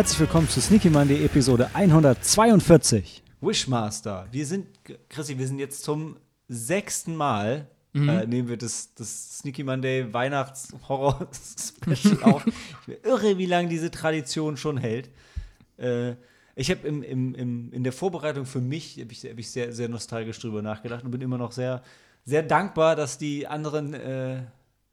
Herzlich willkommen zu Sneaky Monday Episode 142. Wishmaster. Wir sind, Chrissy, wir sind jetzt zum sechsten Mal Mhm. äh, nehmen wir das, das Sneaky Monday Weihnachts-Horror-Special auf. Ich bin irre, wie lange diese Tradition schon hält. Äh, ich habe im, im, im, in der Vorbereitung für mich hab ich, hab ich sehr, sehr nostalgisch drüber nachgedacht und bin immer noch sehr, sehr dankbar, dass die anderen äh,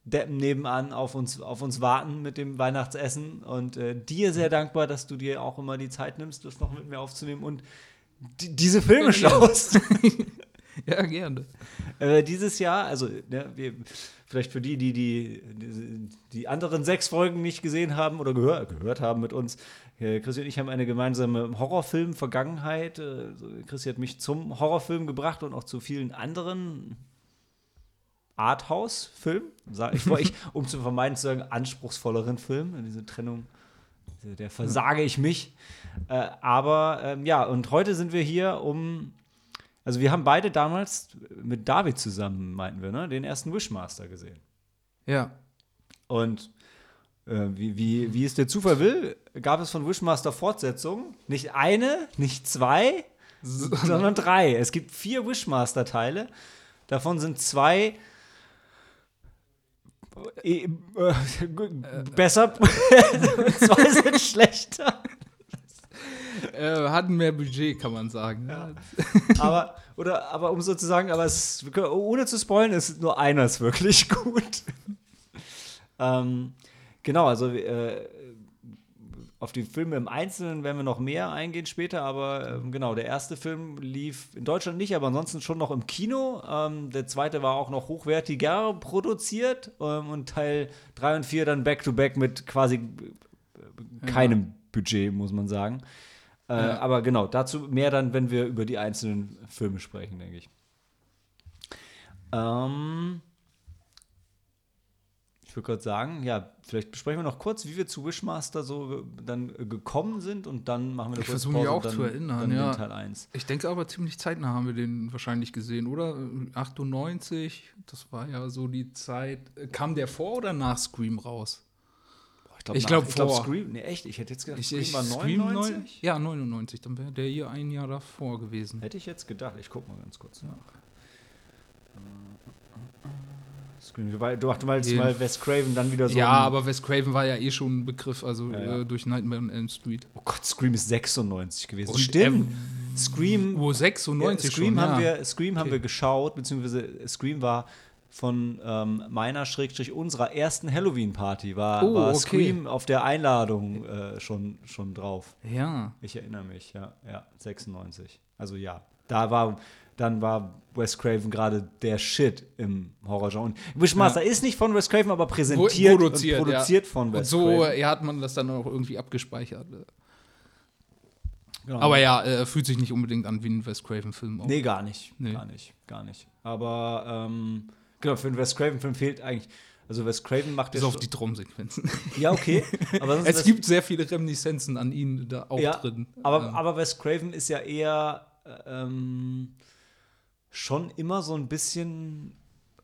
Deppen nebenan auf uns, auf uns warten mit dem Weihnachtsessen und äh, dir sehr dankbar, dass du dir auch immer die Zeit nimmst, das noch mit mir aufzunehmen und die, diese Filme schaust. Ja, gerne. Äh, dieses Jahr, also ne, wir, vielleicht für die, die, die die die anderen sechs Folgen nicht gesehen haben oder gehör, gehört haben mit uns, äh, Chrissy und ich haben eine gemeinsame Horrorfilm-Vergangenheit. Äh, so, Chrissy hat mich zum Horrorfilm gebracht und auch zu vielen anderen Arthouse-Filmen, sage ich, ich, um zu vermeiden zu sagen, anspruchsvolleren Filmen. Diese Trennung, der versage ich mich. Äh, aber ähm, ja, und heute sind wir hier, um also wir haben beide damals mit David zusammen, meinten wir, ne, den ersten Wishmaster gesehen. Ja. Und äh, wie, wie, wie es der Zufall will, gab es von Wishmaster Fortsetzungen. Nicht eine, nicht zwei, sondern drei. Es gibt vier Wishmaster-Teile. Davon sind zwei äh, äh, besser, zwei sind schlechter. Äh, hatten mehr Budget, kann man sagen. Ja. aber, oder, aber um sozusagen, aber es, ohne zu spoilen, ist nur einer ist wirklich gut. ähm, genau, also äh, auf die Filme im Einzelnen werden wir noch mehr eingehen später, aber ähm, genau, der erste Film lief in Deutschland nicht, aber ansonsten schon noch im Kino. Ähm, der zweite war auch noch hochwertiger produziert ähm, und Teil 3 und 4 dann back-to-back mit quasi äh, keinem Budget, muss man sagen. Äh, Ja. Aber genau, dazu mehr dann, wenn wir über die einzelnen Filme sprechen, denke ich. Ähm, ich würde gerade sagen, ja, vielleicht besprechen wir noch kurz, wie wir zu Wishmaster so dann gekommen sind und dann machen wir eine Ich kurze versuche mich auch zu erinnern, ja. Teil 1. Ich denke aber ziemlich zeitnah haben wir den wahrscheinlich gesehen, oder? 98, das war ja so die Zeit. Kam der vor oder nach Scream raus? Ich nach- glaub, ich glaub, vor. Scream, nee, echt, ich hätte jetzt gedacht, Ich, Scream ich, war Scream 99? neun- ja, 99, dann wäre der hier ein Jahr davor gewesen. Hätte ich jetzt gedacht. Ich guck mal ganz kurz nach. Scream, du, du, meinst Jeden- mal Wes Craven dann wieder so. ja, aber Wes Craven war ja eh schon ein Begriff, also Ja, ja. Äh, durch Nightmare on Elm Street. Oh Gott, Scream ist 96 gewesen. Und Stimmt. Scream Wo 96 Ja, Scream schon, haben ja. wir, Scream haben Okay. wir geschaut, beziehungsweise Scream war von ähm, meiner Schrägstrich unserer ersten Halloween-Party war, Oh, war okay. Scream auf der Einladung äh, schon, schon drauf. Ja. Ich erinnere mich, ja, ja, 96. Also ja, da war, dann war Wes Craven gerade der Shit im Horrorgenre. Und Wishmaster ist nicht von Wes Craven, aber präsentiert produziert, und produziert ja. von Und Wes so Craven. ja, hat man das dann auch irgendwie abgespeichert. Genau. Aber ja, äh, fühlt sich nicht unbedingt an wie ein Wes Craven-Film. Nee, gar nicht. Nee. Gar nicht, gar nicht. Aber ähm, genau, für einen Wes Craven-Film fehlt eigentlich. Also Wes Craven macht Bis ja auf die Drumsequenzen. Ja, okay. Aber es gibt sehr viele Reminiszenzen an ihn da auch ja, drin. Aber, Ähm, aber Wes Craven ist ja eher äh, ähm, schon immer so ein bisschen.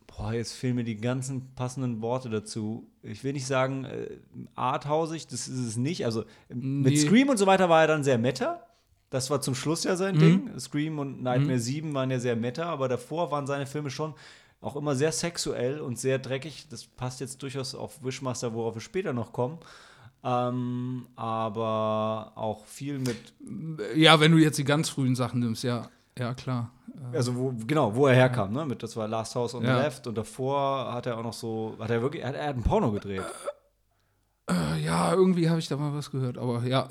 Boah, jetzt fehlen mir die ganzen passenden Worte dazu. Ich will nicht sagen äh, arthausig, das ist es nicht. Also ähm, mit Nee. Scream und so weiter war er dann sehr meta. Das war zum Schluss ja sein Mhm. Ding. Scream und Nightmare 7 waren ja sehr meta, aber davor waren seine Filme schon auch immer sehr sexuell und sehr dreckig. Das passt jetzt durchaus auf Wishmaster, worauf wir später noch kommen. Ähm, aber auch viel mit ja, wenn du jetzt die ganz frühen Sachen nimmst, ja, ja klar. Also wo, genau, wo er herkam, ne? Mit, das war Last House on Ja. the Left und davor hat er auch noch so, hat er wirklich, er hat, er hat ein Porno gedreht. Äh, ja, irgendwie habe ich da mal was gehört, aber ja.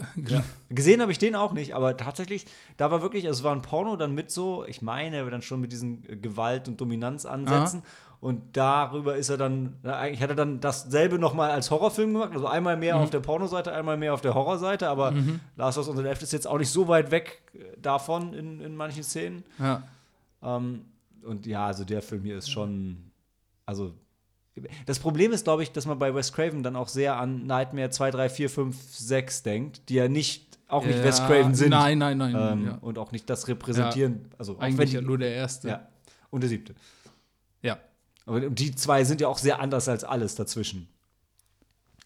Gesehen habe ich den auch nicht, aber tatsächlich, da war wirklich, also es war ein Porno dann mit so, ich meine, dann schon mit diesen äh, Gewalt- und Dominanzansätzen. Und darüber ist er dann, eigentlich hat er dann dasselbe nochmal als Horrorfilm gemacht. Also einmal mehr auf der Pornoseite, einmal mehr auf der Horrorseite. Aber Last House on the Left ist jetzt auch nicht so weit weg äh, davon in, in manchen Szenen. ja. Ähm, und ja, also der Film hier ist schon, also das Problem ist, glaube ich, dass man bei Wes Craven dann auch sehr an Nightmare 2, 3, 4, 5, 6 denkt, die ja nicht, auch nicht ja, Wes Craven sind. Nein, nein, nein. Ähm, ja. Und auch nicht das repräsentieren. Also auch wenn Eigentlich die, ja nur der erste. ja, und der siebte. Ja. Aber die zwei sind ja auch sehr anders als alles dazwischen.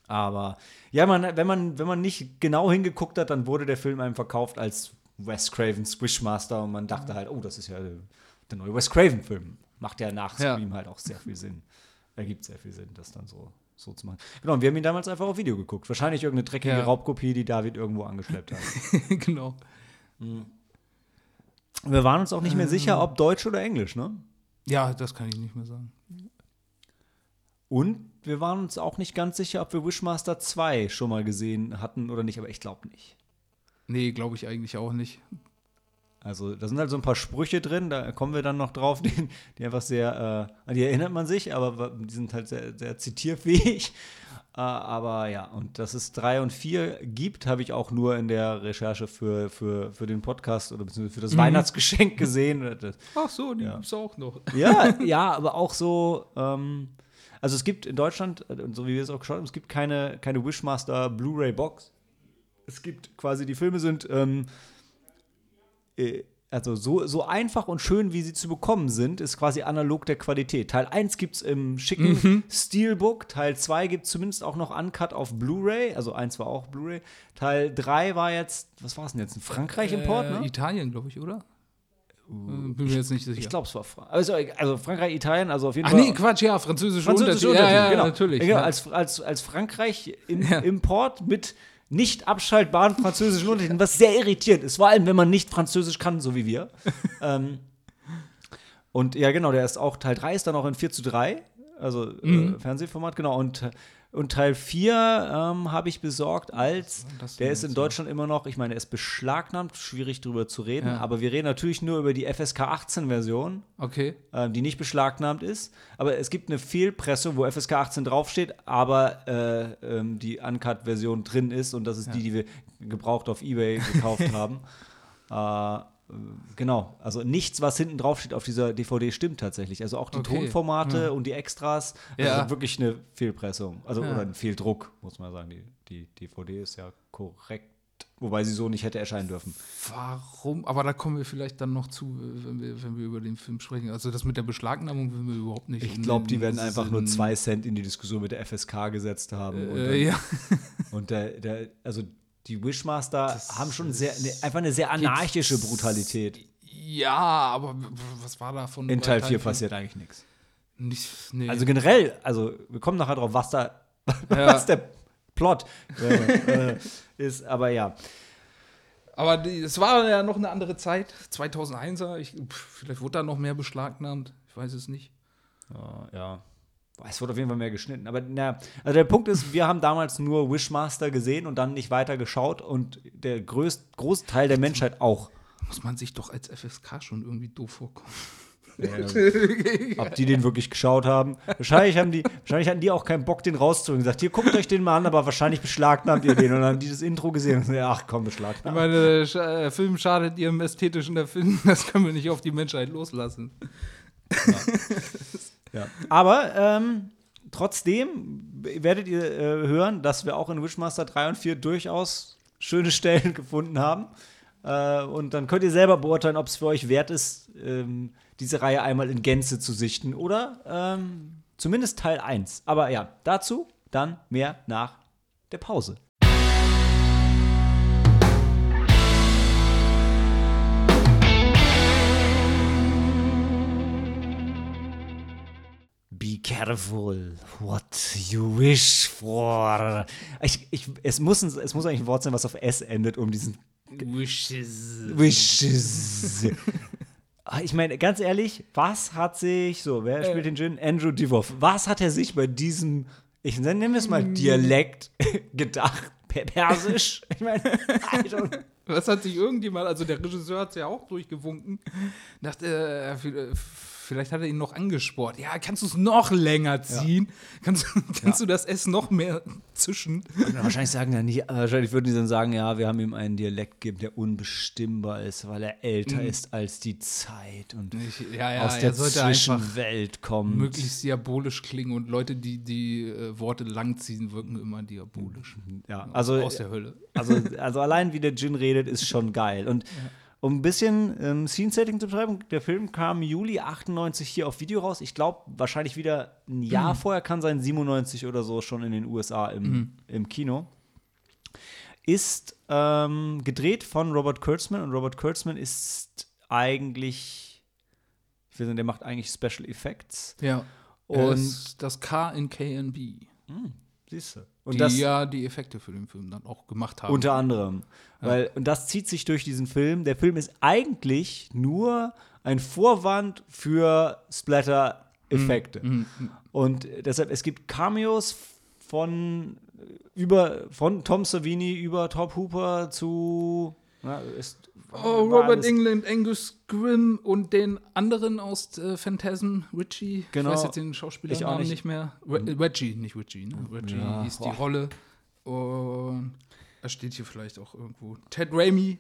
Aber ja, man, wenn, man, wenn man nicht genau hingeguckt hat, dann wurde der Film einem verkauft als Wes Craven Squishmaster und man dachte halt, oh, das ist ja der neue Wes Craven-Film. Macht ja nach Ja. Scream halt auch sehr viel Sinn. Ergibt sehr viel Sinn, das dann so, so zu machen. Genau, und wir haben ihn damals einfach auf Video geguckt. Wahrscheinlich irgendeine dreckige Ja. Raubkopie, die David irgendwo angeschleppt hat. genau. Wir waren uns auch nicht mehr Ähm. sicher, ob Deutsch oder Englisch, ne? Ja, das kann ich nicht mehr sagen. Und wir waren uns auch nicht ganz sicher, ob wir Wishmaster 2 schon mal gesehen hatten oder nicht, aber ich glaube nicht. Nee, glaube ich eigentlich auch nicht. Also, da sind halt so ein paar Sprüche drin, da kommen wir dann noch drauf, die, die einfach sehr, äh, an die erinnert man sich, aber die sind halt sehr, sehr zitierfähig. Äh, aber ja, und dass es drei und vier gibt, habe ich auch nur in der Recherche für, für, für den Podcast oder beziehungsweise für das Weihnachtsgeschenk gesehen. Ach so, die Ja. gibt's auch noch. ja, ja, aber auch so, ähm, also es gibt in Deutschland, äh, so wie wir es auch geschaut haben, es gibt keine, keine Wishmaster Blu-ray-Box. Es gibt quasi, die Filme sind ähm, äh, also so, so einfach und schön, wie sie zu bekommen sind, ist quasi analog der Qualität. Teil 1 gibt es im schicken Steelbook, Teil 2 gibt es zumindest auch noch Uncut auf Blu-ray, also 1 war auch Blu-ray. Teil 3 war jetzt, was war es denn jetzt, ein Frankreich-Import, Äh, ne? Italien, glaube ich, oder? Äh, Bin mir jetzt nicht sicher. Ich glaube, es war Fra also, also Frankreich, Italien, also auf jeden Ach Fall. nee, Quatsch, ja, französische, Französische Untertitel. Ja, ja, genau. natürlich. Genau, ja. als, als, als Frankreich im Ja. Mit nicht abschaltbaren französischen Untertiteln, was sehr irritierend ist, vor allem wenn man nicht Französisch kann, so wie wir. ähm, und ja, genau, der ist auch, Teil 3 ist dann auch in 4 zu 3, also Mhm. äh, Fernsehformat, genau. Und, und Teil 4 ähm, habe ich besorgt als, das der ist in? Deutschland immer noch, ich meine, er ist beschlagnahmt, schwierig drüber zu reden, Ja. aber wir reden natürlich nur über die FSK 18 Version Okay. ähm, die nicht beschlagnahmt ist. Aber es gibt eine Fehlpressung, wo FSK 18 draufsteht, aber äh, ähm, die Uncut-Version drin ist und das ist die, die wir gebraucht auf Ebay gekauft haben. Äh, äh, genau, also nichts, was hinten drauf steht auf dieser DVD, stimmt tatsächlich. Also auch die Okay, Tonformate ja. und die Extras, also Ja. wirklich eine Fehlpressung. Also Ja. oder ein Fehldruck, muss man sagen. Die, die DVD ist ja korrekt, wobei sie so nicht hätte erscheinen dürfen. Warum? Aber da kommen wir vielleicht dann noch zu, wenn wir, wenn wir über den Film sprechen. Also das mit der Beschlagnahmung will wir überhaupt nicht. Ich glaube, die den werden einfach nur zwei Cent in die Diskussion mit der FSK gesetzt haben. und dann- Äh, ja. Und der, der, also die Wishmaster haben schon sehr, ne, einfach eine sehr anarchische Brutalität. ja, aber was war davon? In Teil 4 vier? passiert eigentlich nichts. Nicht, nee. Also generell, also wir kommen nachher drauf, was da, Ja. was der Plot äh, äh, ist, aber ja. Aber es war ja noch eine andere Zeit, 2001er. Ich, pff, vielleicht wurde da noch mehr beschlagnahmt. Ich weiß es nicht. Äh, ja. Es wurde auf jeden Fall mehr geschnitten. Aber na, also der Punkt ist, wir haben damals nur Wishmaster gesehen und dann nicht weiter geschaut und der größt, Großteil der Menschheit auch. Muss man sich doch als FSK schon irgendwie doof vorkommen. Ob die den wirklich geschaut haben. Wahrscheinlich, haben die, wahrscheinlich hatten die auch keinen Bock, den rauszubringen. Gesagt, hier, guckt euch den mal an, aber wahrscheinlich beschlagnahmt ihr den. Und dann haben die das Intro gesehen und gesagt, ach komm, Ich beschlagnahmt. meine, der äh, Film schadet ihrem ästhetischen Erfinden. Das können wir nicht auf die Menschheit loslassen. Ja. Aber ähm, trotzdem werdet ihr äh, hören, dass wir auch in Wishmaster 3 und 4 durchaus schöne Stellen gefunden haben. Äh, und dann könnt ihr selber beurteilen, ob es für euch wert ist, ähm, diese Reihe einmal in Gänze zu sichten oder ähm, zumindest Teil 1. Aber ja, dazu dann mehr nach der Pause. Be careful what you wish for. Ich, ich, es, muss, es muss eigentlich ein Wort sein, was auf S endet, um diesen Wishes. Wishes. Ah, Ich meine, ganz ehrlich, was hat sich, so, wer spielt den Gin? Andrew Divoff. Was hat er sich bei diesem, ich nenne es mal Dialekt, gedacht? Per Persisch? Ich meine, Was hat sich irgendjemand, also der Regisseur hat es ja auch durchgewunken, dachte, äh, vielleicht hat er ihn noch angespornt. Ja, kannst du es noch länger ziehen? Kannst, kannst du das S noch mehr zischen? wahrscheinlich sagen dann nicht, wahrscheinlich würden die dann sagen, ja, wir haben ihm einen Dialekt gegeben, der unbestimmbar ist, weil er älter ist als die Zeit und Ich, ja, ja, aus er der Zwischenwelt kommt. möglichst diabolisch klingen und Leute, die die äh, Worte langziehen, wirken immer diabolisch. Ja, also Aus der Hölle. Also, also allein wie der Gin redet, ist schon geil. Und, Um ein bisschen ähm, Scene-Setting zu betreiben, der Film kam Juli 98 hier auf Video raus. Ich glaube, wahrscheinlich wieder ein Jahr vorher kann sein, 97 oder so, schon in den USA im, im Kino. Ist ähm, gedreht von Robert Kurtzman und Robert Kurtzman ist eigentlich, ich will sagen, der macht eigentlich Special Effects. Ja. Und- Und das K in KNB. Siehst du. Und Die das ja die Effekte für den Film dann auch gemacht haben. unter anderem. Weil, und das zieht sich durch diesen Film. Der Film ist eigentlich nur ein Vorwand für Splatter-Effekte. Und deshalb, es gibt Cameos von über von Tom Savini über Top Hooper zu na, ist, Oh, Robert England, Angus Grimm und den anderen aus äh, Phantasm, Richie. Genau. Ich weiß jetzt den Schauspielernamen nicht. nicht. mehr. Re Reggie, nicht Richie, ne? Reggie Ja, hieß die. Rolle. Und er steht hier vielleicht auch irgendwo. Ted Raimi.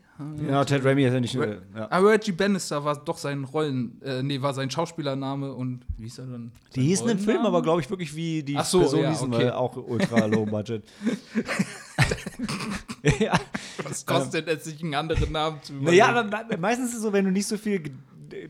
Ja, Ted Raimi ist ja nicht nur. Re Ja. Aber Reggie Bannister war doch sein Rollen, äh, nee, war sein Schauspielername und wie hieß er dann? Die hießen im Film aber, glaube ich, wirklich wie die Ach so, Person ja, hießen, okay. weil auch ultra low budget. ja. Was kostet es, sich einen anderen Namen zu Naja, aber me- meistens ist es so, wenn du nicht so viel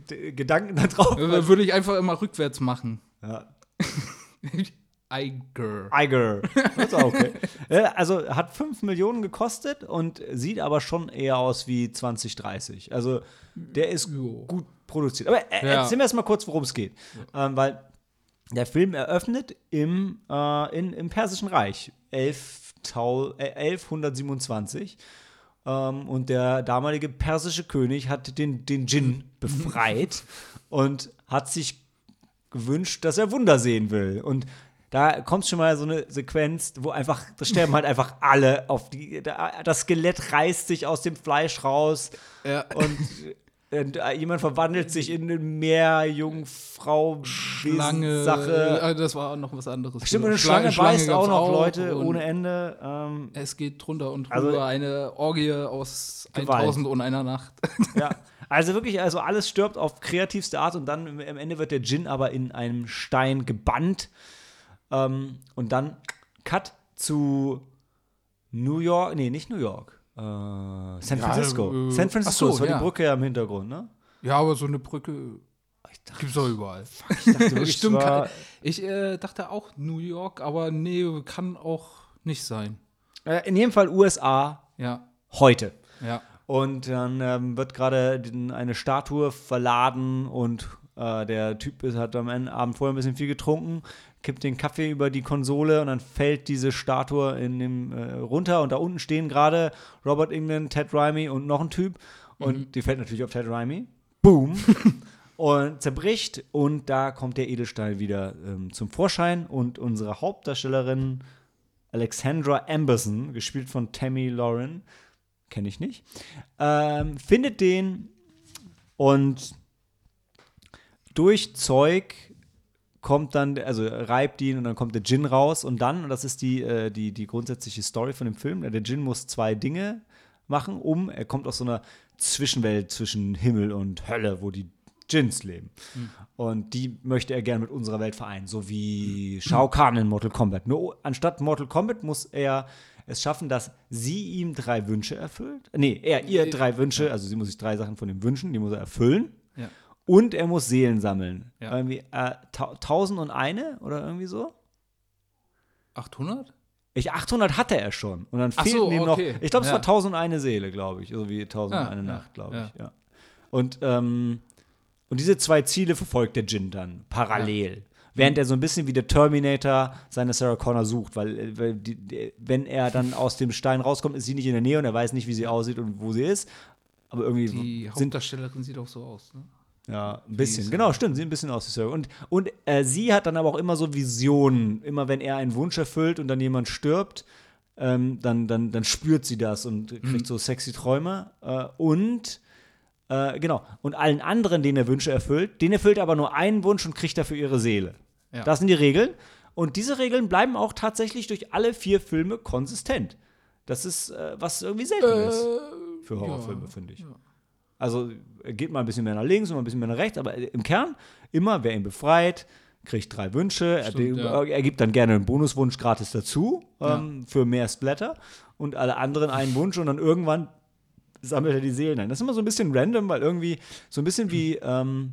Gedanken da drauf Äh, hast. Würde ich einfach immer rückwärts machen. Ja. Eiger. Eiger. Das auch okay. Äh, also hat 5 Millionen gekostet und sieht aber schon eher aus wie 2030. Also der ist Jo. gut produziert. Aber äh, Ja. erzählen wir erst mal kurz, worum es geht. Ähm, weil der Film eröffnet im, äh, in, im Persischen Reich 11, Tau- äh, 1127. Ähm, und der damalige persische König hat den, den Djinn befreit und hat sich gewünscht, dass er Wunder sehen will. Und da kommt schon mal so eine Sequenz, wo einfach, da sterben halt einfach alle auf die, da, das Skelett reißt sich aus dem Fleisch raus Ja. und, und äh, jemand verwandelt sich in eine Meerjungfrau Schlange. Sache. Äh, das war noch was anderes. Stimmt, und eine Schlange, beißt auch noch Leute ohne Ende. Ähm, Es geht drunter und Also- drüber eine Orgie aus Gewalt. 1000 und einer Nacht. Ja, also wirklich, also alles stirbt auf kreativste Art und dann am Ende wird der Djinn aber in einem Stein gebannt. Ähm, und dann Cut zu New York, nee, nicht New York. Äh, San Ja, Francisco. äh, San Francisco, so, das war ja. die Brücke ja im Hintergrund, ne? Ja, aber so eine Brücke Ich dachte, gibt's doch überall. ich dachte wirklich, Stimmt, es kann, ich äh, dachte auch New York, aber nee, kann auch nicht sein. äh, in jedem Fall USA Ja, heute. ja. Und dann ähm, wird gerade eine Statue verladen und äh, der Typ ist, hat am Ende- Abend vorher ein bisschen viel getrunken, kippt den Kaffee über die Konsole und dann fällt diese Statue in dem, äh, runter und da unten stehen gerade Robert England, Ted Raimi und noch ein Typ und die fällt natürlich auf Ted Raimi. Boom. und zerbricht und da kommt der Edelstein wieder ähm, zum Vorschein und unsere Hauptdarstellerin Alexandra Amberson, gespielt von Tammy Lauren, kenne ich nicht, ähm, findet den und durch Zeug kommt dann, also reibt ihn und dann kommt der Djinn raus und dann, und das ist die, äh, die, die grundsätzliche Story von dem Film, der Djinn muss zwei Dinge machen, um, er kommt aus so einer Zwischenwelt zwischen Himmel und Hölle, wo die Djinns leben. Und die möchte er gerne mit unserer Welt vereinen, so wie Shao Kahn in Mortal Kombat. Nur anstatt Mortal Kombat muss er es schaffen, dass sie ihm drei Wünsche erfüllt. Nee, er ihr drei Wünsche, also sie muss sich drei Sachen von ihm wünschen, die muss er erfüllen. Und er muss Seelen sammeln. Ja. Irgendwie äh, ta tausend und eine oder irgendwie so. 800? Ich, 800 hatte er schon. Und dann Ach fehlten so, ihm okay. noch, ich glaube, es Ja. war 1001 Seele, glaube ich. So wie 1001 Ja, eine ja, Nacht, glaube ich. Ja. Und, ähm, und diese zwei Ziele verfolgt der Jin dann parallel. Während er so ein bisschen wie der Terminator seine Sarah Connor sucht, weil, äh, weil die, die, wenn er dann aus dem Stein rauskommt, ist sie nicht in der Nähe und er weiß nicht, wie sie aussieht und wo sie ist. Aber irgendwie Die sind Hauptdarstellerin sieht auch so aus, ne? Ja, ein bisschen. Genau, stimmt. Sieht ein bisschen aus wie Sarah. Und, und äh, sie hat dann aber auch immer so Visionen. Immer wenn er einen Wunsch erfüllt und dann jemand stirbt, ähm, dann, dann, dann spürt sie das und kriegt Mhm. so sexy Träume. Äh, und äh, genau. Und allen anderen, denen er Wünsche erfüllt, den erfüllt er aber nur einen Wunsch und kriegt dafür ihre Seele. Ja. Das sind die Regeln. Und diese Regeln bleiben auch tatsächlich durch alle vier Filme konsistent. Das ist, äh, was irgendwie selten ist für Horrorfilme, finde ich. Also er geht mal ein bisschen mehr nach links und mal ein bisschen mehr nach rechts, aber im Kern immer, wer ihn befreit, kriegt drei Wünsche. Stimmt, er, ja. er gibt dann gerne einen Bonuswunsch gratis dazu ähm, für mehr Splatter und alle anderen einen Wunsch und dann irgendwann sammelt er die Seelen ein. Das ist immer so ein bisschen random, weil irgendwie so ein bisschen wie, ähm,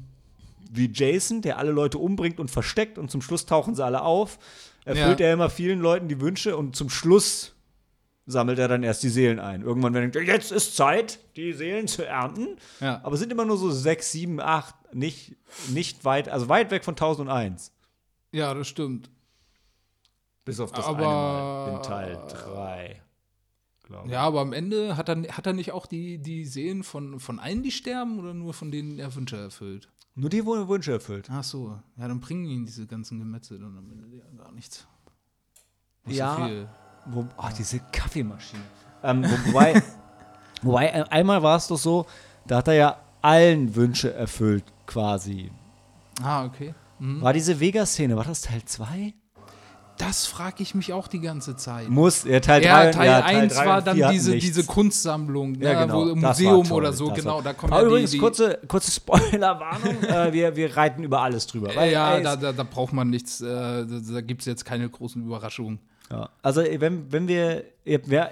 wie Jason, der alle Leute umbringt und versteckt und zum Schluss tauchen sie alle auf. Erfüllt Ja. er immer vielen Leuten die Wünsche und zum Schluss sammelt er dann erst die Seelen ein. Irgendwann, wenn er denkt, jetzt ist Zeit, die Seelen zu ernten. Ja. Aber es sind immer nur so sechs, sieben, acht, nicht, nicht weit, also weit weg von 1001. Ja, das stimmt. Bis auf das Aber- eine Mal in Teil 3. Ja, aber am Ende hat er, hat er nicht auch die, die Seelen von, von allen, die sterben oder nur von denen er Wünsche erfüllt? Nur die wurden Wünsche erfüllt. Ach so, ja, dann bringen ihn diese ganzen Gemetzel dann am Ende gar nichts. Nicht Ja. so viel. Wo, ach, diese Kaffeemaschine. Ähm, wo, wobei, wobei, äh, einmal war es doch so, da hat er ja allen Wünsche erfüllt, quasi. Ah, okay. Mhm. War diese Vegas-Szene, war das Teil 2? Das frage ich mich auch die ganze Zeit. Muss, ja, Teil 3. Ja, Teil ja, 1 drei war dann diese, nichts. diese Kunstsammlung, Ja, ne, genau. wo, im Museum toll, oder so, genau, da kommen Aber ja übrigens, die, die kurze, kurze Spoilerwarnung, äh, wir, wir reiten über alles drüber. weil, ja, ey, da, da, da braucht man nichts, äh, da, da gibt es jetzt keine großen Überraschungen. Ja. Also, wenn, wenn wir,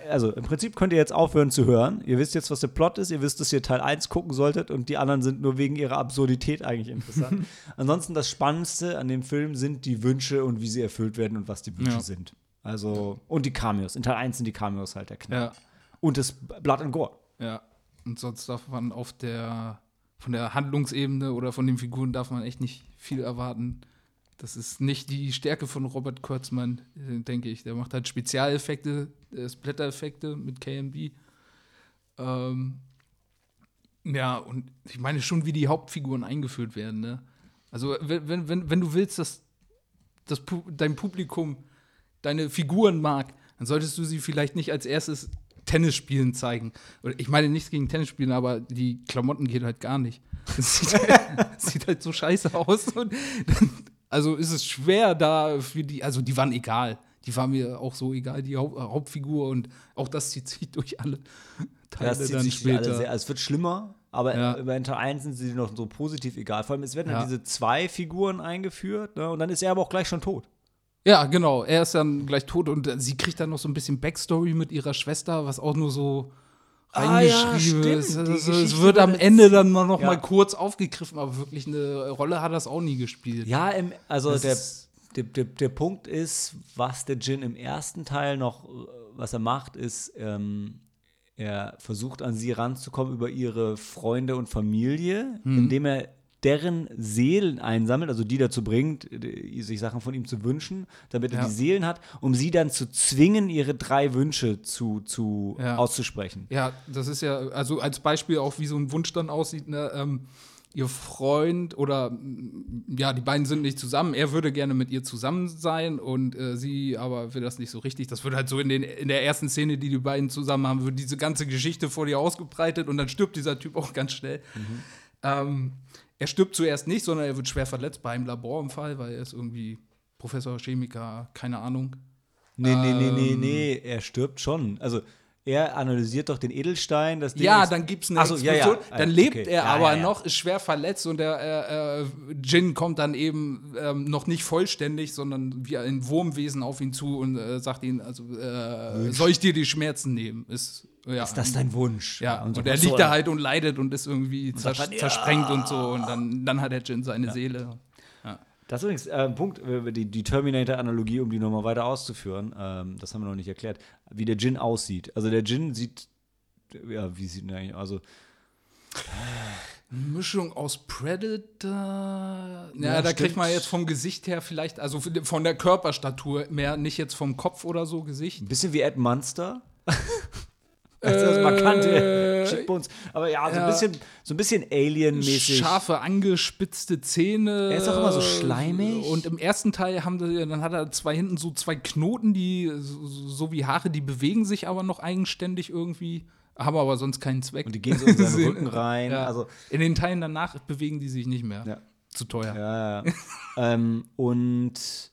also im Prinzip könnt ihr jetzt aufhören zu hören. Ihr wisst jetzt, was der Plot ist. Ihr wisst, dass ihr Teil 1 gucken solltet und die anderen sind nur wegen ihrer Absurdität eigentlich interessant. Ansonsten, das Spannendste an dem Film sind die Wünsche und wie sie erfüllt werden und was die Wünsche Ja. sind. Also, und die Cameos. In Teil 1 sind die Cameos halt der Knall. Ja, Und das Blood and Gore. ja. Und sonst darf man auf der, von der Handlungsebene oder von den Figuren darf man echt nicht viel erwarten. Das ist nicht die Stärke von Robert Kurtzmann, äh, denke ich. Der macht halt Spezialeffekte, äh, Splatter-Effekte mit KMB. Ähm, ja, und ich meine schon, wie die Hauptfiguren eingeführt werden. Ne? Also, wenn, wenn, wenn, du willst, dass, dass dein Publikum deine Figuren mag, dann solltest du sie vielleicht nicht als erstes Tennis spielen zeigen. Ich meine nichts gegen Tennis spielen, aber die Klamotten gehen halt gar nicht. Das sieht halt, sieht halt so scheiße aus. Und dann, also ist es schwer da für die, also die waren egal. Die waren mir auch so egal, die Haupt, Hauptfigur und auch das zieht sich durch alle Teile Das zieht dann sich später. alle sehr, also es wird schlimmer, aber Ja. über Teil 1 sind sie noch so positiv egal. Vor allem, es werden Ja. dann diese zwei Figuren eingeführt ne? und dann ist er aber auch gleich schon tot. Ja, genau. Er ist dann gleich tot und äh, sie kriegt dann noch so ein bisschen Backstory mit ihrer Schwester, was auch nur so Ah, ja, reingeschrieben stimmt. ist. Die Also, es wird am Ende dann mal noch Ja. mal kurz aufgegriffen, aber wirklich eine Rolle hat das auch nie gespielt. Ja, im, also der, der, der, der Punkt ist, was der Jin im ersten Teil noch, was er macht, ist, ähm, er versucht an sie ranzukommen über ihre Freunde und Familie, Mhm. indem er deren Seelen einsammelt, also die dazu bringt, die- sich Sachen von ihm zu wünschen, damit er Ja. die Seelen hat, um sie dann zu zwingen, ihre drei Wünsche zu, zu Ja. auszusprechen. Ja, das ist ja, also als Beispiel auch, wie so ein Wunsch dann aussieht, ne, ähm, ihr Freund oder mm, ja, die beiden sind nicht zusammen, er würde gerne mit ihr zusammen sein und äh, sie aber will das nicht so richtig. Das wird halt so in, den, in der ersten Szene, die die beiden zusammen haben, wird diese ganze Geschichte vor dir ausgebreitet und dann stirbt dieser Typ auch ganz schnell. Ähm, er stirbt zuerst nicht, sondern er wird schwer verletzt bei einem Laborunfall, weil er ist irgendwie Professor, Chemiker, keine Ahnung. Nee, nee, nee, nee, Ähm. nee, er stirbt schon. Also er analysiert doch den Edelstein, das Ding Ja, dann gibt es eine Ach so, ja, ja. Explosion. Dann Ah, lebt okay. er Ja, aber noch, ist schwer verletzt und der äh, äh, Jin kommt dann eben ähm, noch nicht vollständig, sondern wie ein Wurmwesen auf ihn zu und äh, sagt ihm, also äh, soll ich dir die Schmerzen nehmen? Ist, ja, Ist das dein Wunsch? ja, und, so, er ach so, liegt da halt und leidet und ist irgendwie sagt zers dann, ja. zersprengt und so und dann, dann hat der Jin seine Seele. Das ist übrigens äh, ein Punkt, äh, die, die Terminator-Analogie, um die nochmal weiter auszuführen, ähm, das haben wir noch nicht erklärt, wie der Jin aussieht. Also der Jin sieht, ja, wie sieht er eigentlich, also Mischung aus Predator. Ja, Ja, da kriegt man stimmt. jetzt vom Gesicht her vielleicht, also von der Körperstatur mehr, nicht jetzt vom Kopf oder so Gesicht. ein bisschen wie Ed Munster. also das markante Cheekbones. Aber ja, so ja. ein bisschen, so ein bisschen Alien-mäßig. Scharfe, angespitzte Zähne. Er ist auch immer so schleimig. Und im ersten Teil haben die, dann hat er zwei hinten so zwei Knoten, die so, so wie Haare, die bewegen sich aber noch eigenständig irgendwie, haben aber sonst keinen Zweck. Und die gehen so in seinen Rücken rein. Ja. Also, in den Teilen danach bewegen die sich nicht mehr. Ja. Zu teuer. Ja, ja. ähm, und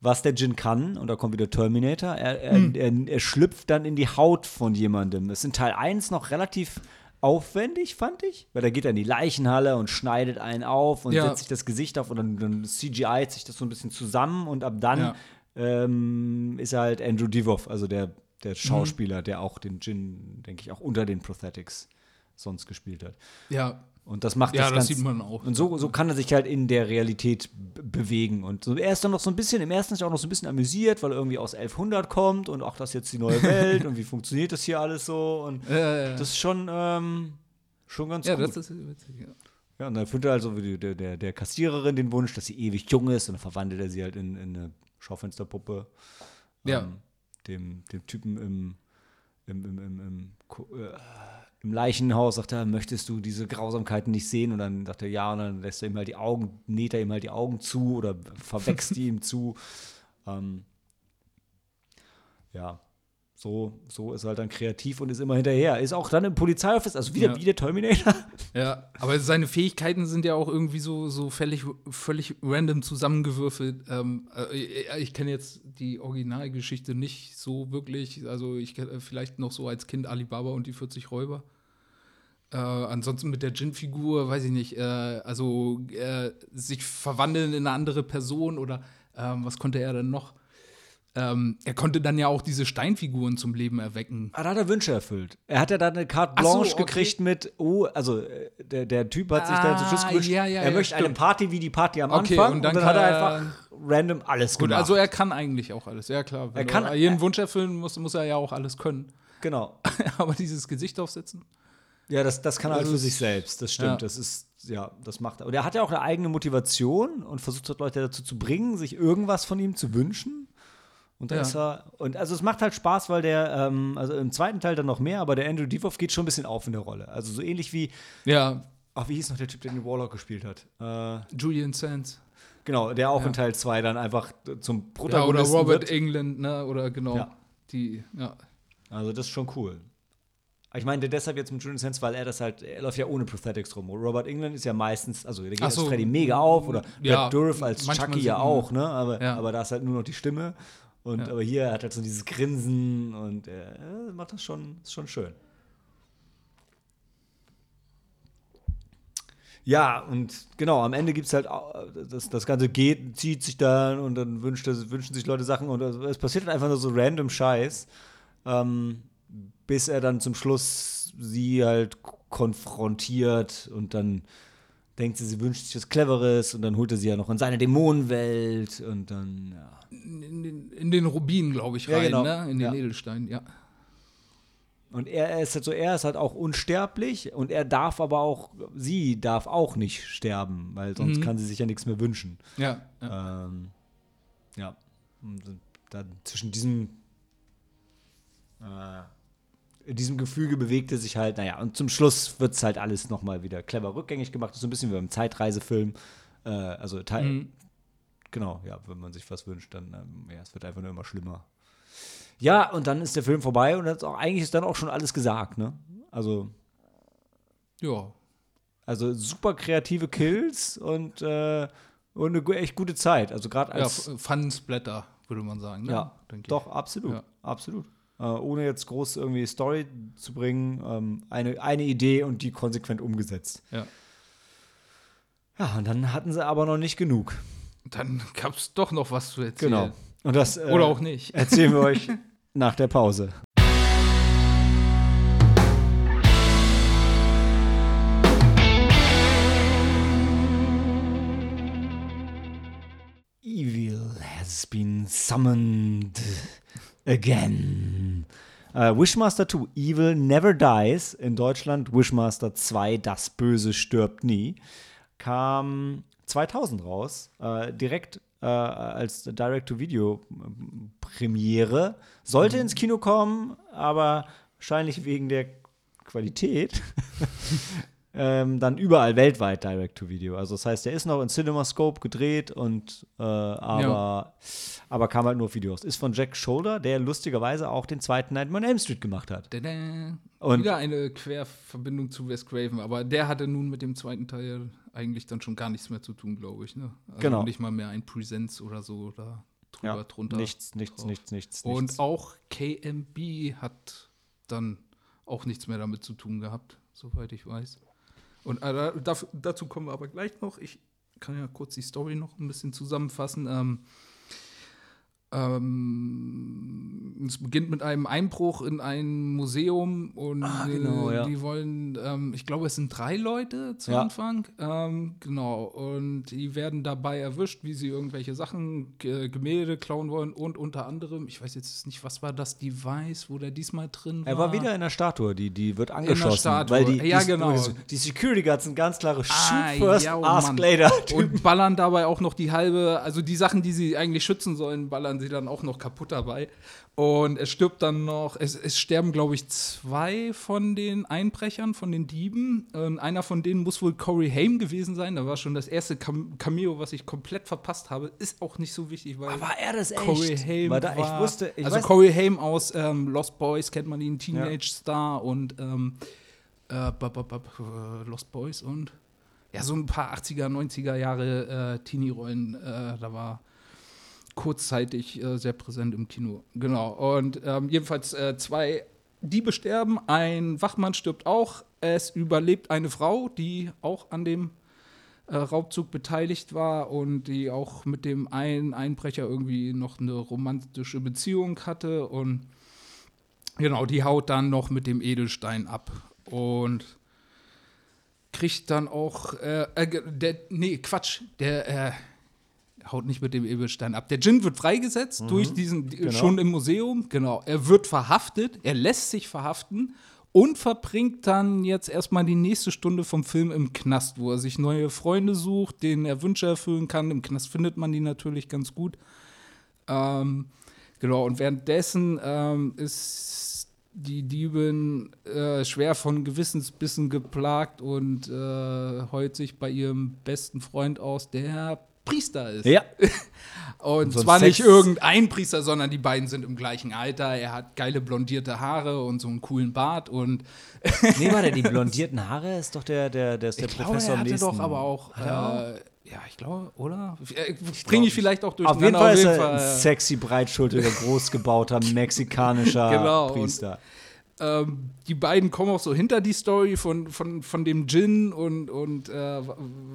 was der Jin kann, und da kommt wieder Terminator, er, er, Hm. er, er schlüpft dann in die Haut von jemandem. Das ist in Teil 1 noch relativ aufwendig, fand ich, weil da geht er in die Leichenhalle und schneidet einen auf und Ja. setzt sich das Gesicht auf und dann, dann CGI sich das so ein bisschen zusammen und ab dann Ja. ähm, ist er halt Andrew Divoff, also der, Mhm. der Schauspieler, der auch den Jin, denke ich, auch unter den Prosthetics sonst gespielt hat. Ja, Und das macht ja das das ganz, sieht man auch. Und so, so kann er sich halt in der Realität bewegen. Und so, er ist dann noch so ein bisschen, im ersten ist er auch noch so ein bisschen amüsiert, weil er irgendwie aus 1100 kommt und auch das ist jetzt die neue Welt und wie funktioniert das hier alles so. Und äh, das ist schon, ähm, schon ganz ja, gut. das ist witzig. Ja. ja, und dann erfüllt er also der, der, der Kassiererin den Wunsch, dass sie ewig jung ist und dann verwandelt er sie halt in, in eine Schaufensterpuppe. Ja. Ähm, dem, dem Typen im, im, im, im, äh, im Leichenhaus sagt er, möchtest du diese Grausamkeiten nicht sehen? Und dann sagt er ja, und dann lässt er ihm halt die Augen, näht er ihm halt die Augen zu oder verwächst die ihm zu. Ähm, ja, so, so ist er halt dann kreativ und ist immer hinterher. Ist auch dann im Polizeioffice, also wieder Ja. wie der Terminator. Ja, aber seine Fähigkeiten sind ja auch irgendwie so, so völlig, völlig random zusammengewürfelt. Ähm, äh, ich kenne jetzt die Originalgeschichte nicht so wirklich. Also ich kenne vielleicht noch so als Kind Alibaba und die 40 Räuber. Äh, ansonsten mit der Jin-Figur, weiß ich nicht, äh, also äh, sich verwandeln in eine andere Person oder ähm, was konnte er denn noch? Ähm, er konnte dann ja auch diese Steinfiguren zum Leben erwecken. Ah, da hat er Wünsche erfüllt. Er hat ja dann eine Carte Ach so, Blanche okay. gekriegt mit, oh, also äh, der, der Typ hat sich dann zum Schluss Ah, gewünscht, ja, ja, er ja, möchte eine stimmt. Party wie die Party am Okay, Anfang und dann hat er kann er- einfach random alles Gut, gemacht. also er kann eigentlich auch alles, ja klar. Wenn Er kann- er jeden Wunsch erfüllen muss, muss er ja auch alles können. genau. Aber dieses Gesicht aufsetzen? Ja, das, das kann er halt Also für sich selbst, das stimmt. ja. Das ist, ja, das macht er. Und er hat ja auch eine eigene Motivation und versucht hat, Leute dazu zu bringen, sich irgendwas von ihm zu wünschen. Und da Ja. ist er, und also es macht halt Spaß, weil der, ähm, also im zweiten Teil dann noch mehr, aber der Andrew Divoff geht schon ein bisschen auf in der Rolle. Also so ähnlich wie, Ja, ach, wie hieß noch der Typ, der den Warlock gespielt hat? Äh, Julian Sands. genau, der auch Ja. in Teil 2 dann einfach zum Ja, oder Protagonisten Robert wird. England, ne? Oder genau. Ja. Die, ja. Also das ist schon cool. Ich meine deshalb jetzt mit Julian Sands, weil er das halt, er läuft ja ohne Prosthetics rum. Robert England ist ja meistens, also der geht Ach als so. Freddy mega auf oder Ja, Brad Dourif als Chucky ja auch, ne? Aber, aber da ist halt nur noch die Stimme. Und Ja. aber hier hat halt so dieses Grinsen und äh, macht das schon, ist schon schön. Ja, und genau, am Ende gibt es halt, das, das Ganze geht, zieht sich dann und dann wünscht, wünschen sich Leute Sachen und es passiert halt einfach nur so random Scheiß, ähm, bis er dann zum Schluss sie halt konfrontiert und dann denkt sie, sie wünscht sich was Cleveres und dann holt er sie ja noch in seine Dämonenwelt und dann, ja. In den, in den Rubin, glaube ich, Ja, rein, genau. ne? In den Ja. Edelstein, ja. Und er, ist halt so, er ist halt auch unsterblich und er darf aber auch, sie darf auch nicht sterben, weil sonst Mhm. kann sie sich ja nichts mehr wünschen. Ja, ja. Ähm, ja. Und dann zwischen diesem äh, diesem Gefüge bewegte sich halt, naja, und zum Schluss wird es halt alles nochmal wieder clever rückgängig gemacht. Das ist so ein bisschen wie beim Zeitreisefilm. Äh, also Teil, Mhm. genau, ja, wenn man sich was wünscht, dann, ähm, ja, es wird einfach nur immer schlimmer. Ja, und dann ist der Film vorbei und das auch, eigentlich ist dann auch schon alles gesagt, ne? Also, Ja. also super kreative Kills und, äh, und eine echt gute Zeit. Also gerade Ja, als. F- Fun Splatter, würde man sagen. Ne? Ja, Denke ich. doch, absolut. Ja. Absolut. Äh, ohne jetzt groß irgendwie Story zu bringen, ähm, eine, eine Idee und die konsequent umgesetzt. Ja. Ja, und dann hatten sie aber noch nicht genug. Dann gab es doch noch was zu erzählen. Genau. Und das äh, Oder auch nicht. erzählen wir euch nach der Pause. Evil has been summoned again. Äh, Wishmaster 2, Evil Never Dies. In Deutschland Wishmaster 2, Das Böse stirbt nie. Kam 2000 raus. Äh, direkt äh, als Direct-to-Video-Premiere. Sollte ins Kino kommen, aber wahrscheinlich wegen der Qualität ähm, dann überall weltweit Direct-to-Video. Also das heißt, der ist noch in CinemaScope gedreht und äh, aber, aber kam halt nur auf Videos. Ist von Jack Shoulder, der lustigerweise auch den zweiten Nightmare on Elm Street gemacht hat. Tada. Und- Wieder eine Querverbindung zu Wes Craven, aber der hatte nun mit dem zweiten Teil eigentlich dann schon gar nichts mehr zu tun, glaube ich. Ne? Also Genau. Nicht mal mehr ein Presents oder so da drüber, Ja, drunter. nichts, nichts, drauf. nichts, nichts, Und nichts. auch KMB hat dann auch nichts mehr damit zu tun gehabt, soweit ich weiß. Und äh, dazu kommen wir aber gleich noch. Ich kann ja kurz die Story noch ein bisschen zusammenfassen. Ähm, Ähm, es beginnt mit einem Einbruch in ein Museum und Ah, genau, äh, ja. die wollen, ähm, ich glaube, es sind drei Leute zu Ja. Anfang. Ähm, genau, und die werden dabei erwischt, wie sie irgendwelche Sachen, G Gemälde klauen wollen und unter anderem, ich weiß jetzt nicht, was war das Device, wo der diesmal drin war. Er war wieder in der Statue, die, die wird angeschossen. Statue. Weil die, Ja, die, genau. Die Security Guards sind ganz klare Ah, Shoot first, ja, oh ask Mann. later. Und ballern dabei auch noch die halbe, also die Sachen, die sie eigentlich schützen sollen, ballern sie dann auch noch kaputt dabei. Und es stirbt dann noch, es, es sterben, glaube ich, zwei von den Einbrechern, von den Dieben. Und einer von denen muss wohl Corey Haim gewesen sein. Da war schon das erste Cam Cameo, was ich komplett verpasst habe. Ist auch nicht so wichtig, weil. war er das echt? Corey Haim Weil da, ich war, wusste, ich also Corey Haim aus ähm, Lost Boys kennt man ihn, Teenage Star und ähm, äh, äh, Lost Boys und ja, so ein paar 80er, 90er Jahre äh, Teenie-Rollen, äh, da war kurzzeitig äh, sehr präsent im Kino. Genau. Und ähm, jedenfalls äh, zwei Diebe sterben, ein Wachmann stirbt auch. Es überlebt eine Frau, die auch an dem äh, Raubzug beteiligt war und die auch mit dem einen Einbrecher irgendwie noch eine romantische Beziehung hatte. Und genau, die haut dann noch mit dem Edelstein ab. Und kriegt dann auch, äh, äh, der, nee, Quatsch, der, äh, haut nicht mit dem Edelstein ab. Der Djinn wird freigesetzt durch diesen, genau. schon im Museum, genau. Er wird verhaftet, er lässt sich verhaften und verbringt dann jetzt erstmal die nächste Stunde vom Film im Knast, wo er sich neue Freunde sucht, denen er Wünsche erfüllen kann. Im Knast findet man die natürlich ganz gut. Ähm, genau, und währenddessen ähm, ist die Diebin äh, schwer von Gewissensbissen geplagt und äh, heult sich bei ihrem besten Freund aus, der Priester ist. ja, Und ein zwar nicht Sex- irgendein Priester, sondern die beiden sind im gleichen Alter. Er hat geile blondierte Haare und so einen coolen Bart und nee, warte, die blondierten Haare ist doch der, der, der, ist der ich glaube, Professor er am hatte nächsten. doch aber auch, er auch? äh, ja, ich glaube, oder? Äh, Bringe ich vielleicht auch durch. Auf jeden Fall ist er ein sexy, breitschultriger, großgebauter mexikanischer Genau, und- Priester. Ähm, die beiden kommen auch so hinter die Story von, von, von dem Djinn und, und äh,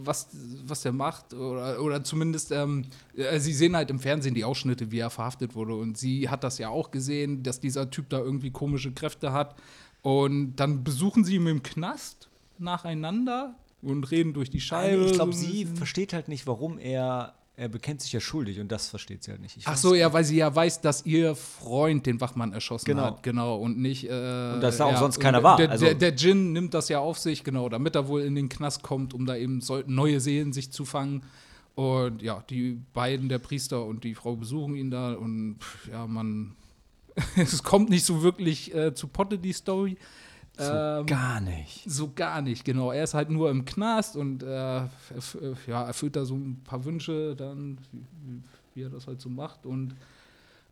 was, was der macht. Oder, oder zumindest, ähm, äh, sie sehen halt im Fernsehen die Ausschnitte, wie er verhaftet wurde. Und sie hat das ja auch gesehen, dass dieser Typ da irgendwie komische Kräfte hat. Und dann besuchen sie ihn im Knast nacheinander und reden durch die Scheibe. ich glaube, sie versteht halt nicht, warum er, er bekennt sich ja schuldig und das versteht sie halt nicht. Ich Ach so, ja, weil sie ja weiß, dass ihr Freund den Wachmann erschossen Genau. hat. Genau. Und nicht. Äh, Und dass da auch ja, sonst keiner war, Der, also- der, der Djinn nimmt das ja auf sich, genau, damit er wohl in den Knast kommt, um da eben neue Seelen sich zu fangen. Und ja, die beiden, der Priester und die Frau, besuchen ihn da und pff, ja, man. es kommt nicht so wirklich äh, zu Potte, die Story. So Ähm, gar nicht. so gar nicht, genau. Er ist halt nur im Knast und äh, äh, ja, erfüllt da so ein paar Wünsche dann, wie, wie er das halt so macht. Und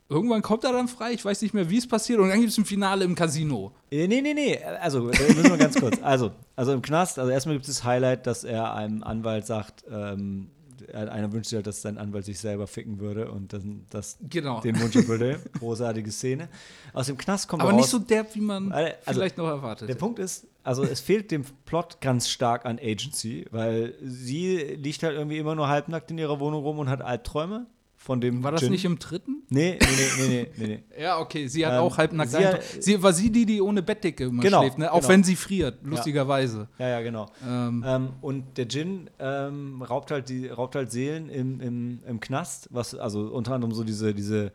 irgendwann kommt er dann frei, ich weiß nicht mehr, wie es passiert. Und dann gibt es ein Finale im Casino. Äh, Nee, nee, nee. Also, müssen wir ganz kurz. Also, also im Knast, also erstmal gibt es das Highlight, dass er einem Anwalt sagt, ähm, einer wünscht sich halt, dass sein Anwalt sich selber ficken würde und dann, das Genau. den Wunsch erfüllte. Großartige Szene. Aus dem Knast kommt Aber er nicht raus. so derb, wie man Also, vielleicht noch erwartet. Der Punkt ist, also es fehlt dem Plot ganz stark an Agency, weil sie liegt halt irgendwie immer nur halbnackt in ihrer Wohnung rum und hat Albträume von dem War das Djinn. nicht im dritten? Nee, nee, nee, nee, nee, nee. Ja, okay, sie hat Ähm, auch halbnackt. sie Sie, hat- sie war sie die, die ohne Bettdecke immer Genau, schläft, ne? auch genau. wenn sie friert, lustigerweise. Ja, ja, genau. Ähm, Ähm, und der Djinn ähm, raubt, halt die, raubt halt Seelen im, im, im Knast, was, also unter anderem so diese, diese,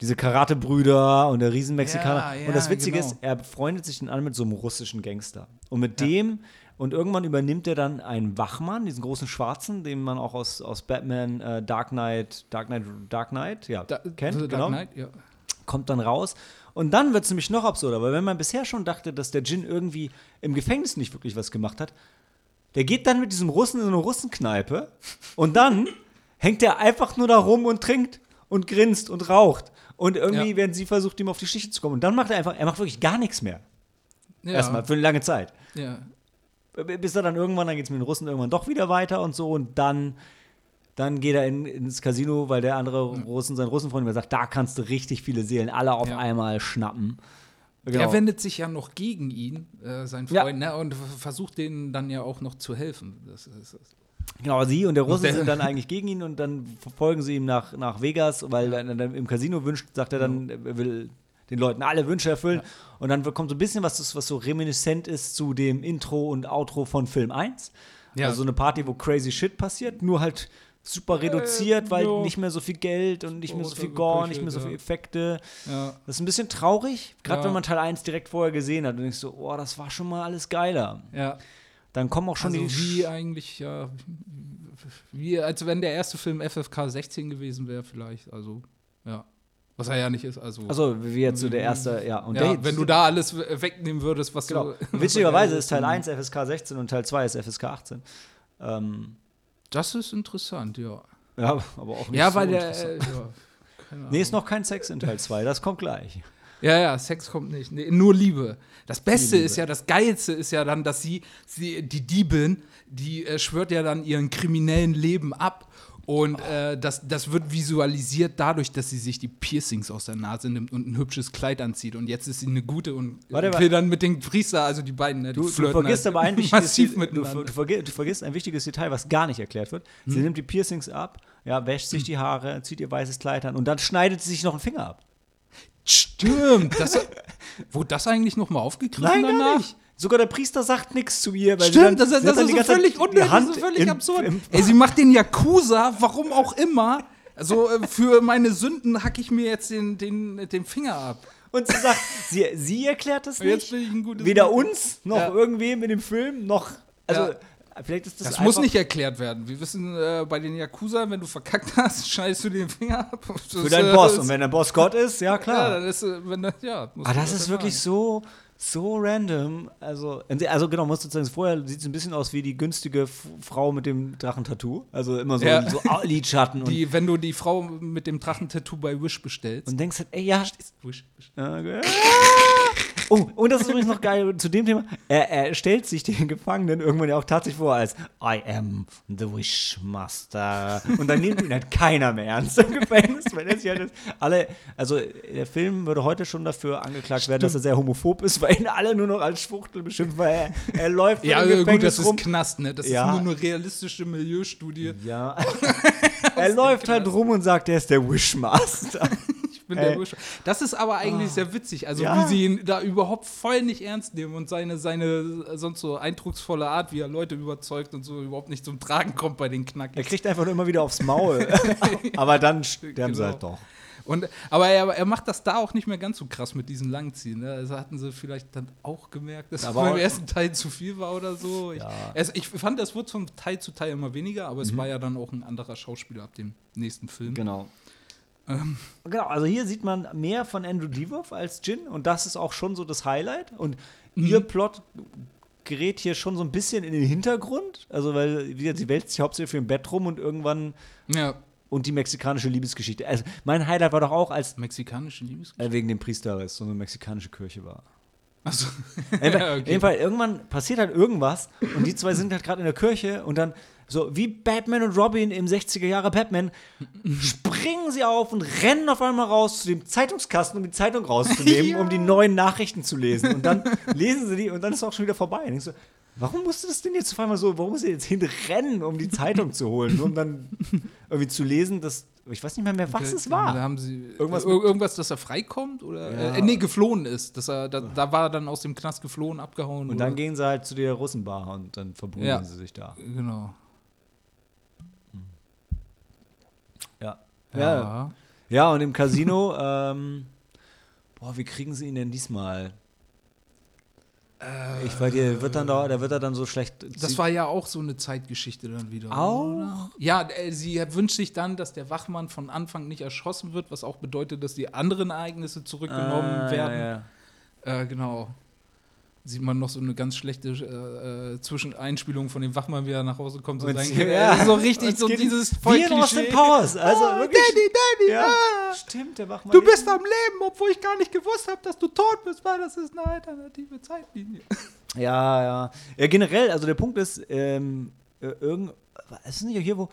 diese Karate-Brüder und der Riesenmexikaner. Ja, ja, und das Witzige genau. ist, er freundet sich dann an mit so einem russischen Gangster. Und mit dem, und irgendwann übernimmt er dann einen Wachmann, diesen großen Schwarzen, den man auch aus, aus Batman, äh, Dark Knight, Dark Knight, Dark Knight, ja, da, kennt, Dark genau Knight, ja. kommt dann raus. Und dann wird es nämlich noch absurder, weil wenn man bisher schon dachte, dass der Djinn irgendwie im Gefängnis nicht wirklich was gemacht hat, der geht dann mit diesem Russen in eine Russenkneipe und dann hängt er einfach nur da rum und trinkt und grinst und raucht. Und irgendwie Ja. werden sie versucht, ihm auf die Schliche zu kommen. Und dann macht er einfach, er macht wirklich gar nichts mehr. ja. Erstmal, für eine lange Zeit. Ja. Bis er dann irgendwann, dann geht es mit den Russen irgendwann doch wieder weiter und so. Und dann, dann geht er in, ins Casino, weil der andere Russen, sein Russenfreund, immer sagt, da kannst du richtig viele Seelen alle auf Ja. einmal schnappen. Genau. Er wendet sich ja noch gegen ihn, äh, sein Ja. Freund, ne, und versucht denen dann ja auch noch zu helfen. Das ist, das Genau, sie und der Russe sind dann eigentlich gegen ihn und dann verfolgen sie ihn nach, nach Vegas, weil er dann im Casino wünscht, sagt er dann, er will den Leuten alle Wünsche erfüllen. Und dann kommt so ein bisschen was, was so reminiscent ist zu dem Intro und Outro von Film 1. Ja. Also so eine Party, wo crazy shit passiert, nur halt super reduziert, weil ja. nicht mehr so viel Geld und nicht mehr so Oder viel Gore, nicht mehr so ja. viele Effekte. Ja. Das ist ein bisschen traurig, gerade Ja. wenn man Teil 1 direkt vorher gesehen hat und denkst so, oh, das war schon mal alles geiler. Ja. Dann kommen auch schon Also die wie eigentlich, ja, wie, als wenn der erste Film FFK 16 gewesen wäre, vielleicht. Also, ja. Was er ja nicht ist. Also, Also, wie jetzt so der erste, ja. Und ja, der, wenn du da alles we- wegnehmen würdest, was Genau. du. Witzigerweise ist Teil 1 FSK 16 und Teil 2 ist FSK 18. Ähm, Das ist interessant, ja. ja, aber auch nicht Ja, so weil der. Äh, ja, Nee, ist noch kein Sex in Teil 2, das kommt gleich. Ja, ja, Sex kommt nicht. Nee, nur Liebe. Das Beste Liebe. ist ja, das Geilste ist ja dann, dass sie, sie die Diebin, die äh, schwört ja dann ihren kriminellen Leben ab. Und äh, das, das wird visualisiert dadurch, dass sie sich die Piercings aus der Nase nimmt und ein hübsches Kleid anzieht. Und jetzt ist sie eine gute und Warte, will dann mit den Priester, also die beiden, ne, die Du, du vergisst halt aber ein wichtiges massiv Detail- du, du, du vergisst ein wichtiges Detail, was gar nicht erklärt wird. Hm. Sie nimmt die Piercings ab, ja, wäscht sich die Haare, zieht ihr weißes Kleid an und dann schneidet sie sich noch einen Finger ab. Stimmt. Das, wurde das eigentlich noch mal aufgegriffen Nein, gar danach? nicht. Sogar der Priester sagt nichts zu ihr. Weil sie Stimmt, dann, das, das ist so völlig unnötig, das ist völlig im- absurd. im- Ey, sie macht den Yakuza, warum auch immer. Also für meine Sünden hacke ich mir jetzt den, den, den Finger ab. Und sie sagt, sie, sie erklärt das nicht. Weder Mitglied. uns noch Ja. irgendwem in dem Film noch. Also, Ja. vielleicht ist das. Das, muss nicht erklärt werden. Wir wissen äh, bei den Yakuza, wenn du verkackt hast, schneidest du den Finger ab. Das Für deinen äh, Boss. das- Und wenn der Boss Gott ist, ja Ja, klar. dann ist, äh, wenn das, ja. musst Ah, du das ist wirklich machen. so, so random. Also, also genau, musst du sagen, vorher sieht es ein bisschen aus wie die günstige F Frau mit dem Drachentattoo. Also immer so, Ja. so Lidschatten und, Die, wenn du die Frau mit dem Drachentattoo bei Wish bestellst. und denkst halt, ey, ja. Wish, Wish. äh, Oh, und das ist übrigens noch geil zu dem Thema. Er, er stellt sich den Gefangenen irgendwann ja auch tatsächlich vor als I am the Wishmaster. Und dann nimmt ihn halt keiner mehr ernst im Gefängnis, weil er sich halt alle. Also, der Film würde heute schon dafür angeklagt werden, dass er sehr homophob ist, weil ihn alle nur noch als Schwuchtel beschimpfen, weil er, er läuft Ja, im gut, Gefängnis das rum. ist Knast, ne? Das Ja. ist nur eine realistische Milieustudie. Ja. er läuft halt rum und sagt, er ist der Wishmaster. Ich bin Ey. der Wish. Das ist aber eigentlich sehr witzig. Also, Ja. wie sie ihn da überhaupt voll nicht ernst nehmen und seine, seine äh, sonst so eindrucksvolle Art, wie er Leute überzeugt und so überhaupt nicht zum Tragen kommt bei den Er Knackis. kriegt einfach nur immer wieder aufs Maul. Aber dann sterben sie Genau. halt doch. Und, aber er, er macht das da auch nicht mehr ganz so krass mit diesen Langziehen. Ne? Also hatten sie vielleicht dann auch gemerkt, dass Aber aber beim ersten Teil zu viel war oder so. Ich, Ja. also ich fand, das wurde von Teil zu Teil immer weniger, aber es Mhm. war ja dann auch ein anderer Schauspieler ab dem nächsten Film. Genau. Ähm. Genau, also hier sieht man mehr von Andrew Divoff als Jin und das ist auch schon so das Highlight. Und Mhm. ihr Plot gerät hier schon so ein bisschen in den Hintergrund. Also, weil wie gesagt, sie wälzt sich hauptsächlich für im Bett rum und irgendwann Ja, und die mexikanische Liebesgeschichte. Also, mein Highlight war doch auch, als mexikanische Liebesgeschichte. äh, wegen dem Priester, weil es so eine mexikanische Kirche war. Achso. Ja, okay. jedenfalls, irgendwann passiert halt irgendwas und die zwei sind halt gerade in der Kirche und dann so wie Batman und Robin im 60er Jahre Batman springen sie auf und rennen auf einmal raus zu dem Zeitungskasten, um die Zeitung rauszunehmen, Ja. um die neuen Nachrichten zu lesen. Und dann lesen sie die und dann ist es auch schon wieder vorbei. Und ich so, warum musste das denn jetzt auf einmal so, warum muss sie jetzt hinrennen, um die Zeitung zu holen, nur um dann irgendwie zu lesen, dass ich weiß nicht mehr mehr, was es Da war. haben sie Irgendwas irgendwas, irgendwas dass er freikommt oder Ja. äh, nee, geflohen ist. Dass er, da, da war er dann aus dem Knast geflohen, abgehauen. Und dann oder- gehen sie halt zu der Russenbar und dann verbunden Ja. sie sich da. Genau. Ja. Ja. Und im Casino, ähm, boah, wie kriegen sie ihn denn diesmal? ich weiß, der wird dann da, der wird er dann so schlecht. Das war ja auch so eine Zeitgeschichte dann wieder. Auch? Oder? Ja, äh, sie wünscht sich dann, dass der Wachmann von Anfang nicht erschossen wird, was auch bedeutet, dass die anderen Ereignisse zurückgenommen Ah, werden. Ja, ja. Äh, genau. Sieht man noch so eine ganz schlechte äh, äh, Zwischeneinspielung von dem Wachmann, wie er nach Hause kommt. So, Und sein, ja. so richtig, so dieses Wie in Austin. Powers. Also Ah, wirklich. Daddy, Daddy, Ja, ah, stimmt, der Wachmann. du bist am Leben, obwohl ich gar nicht gewusst habe, dass du tot bist, weil das ist eine alternative Zeitlinie. Ja, ja. Ja, generell, also der Punkt ist, ähm, äh, irgend, es ist nicht hier, wo,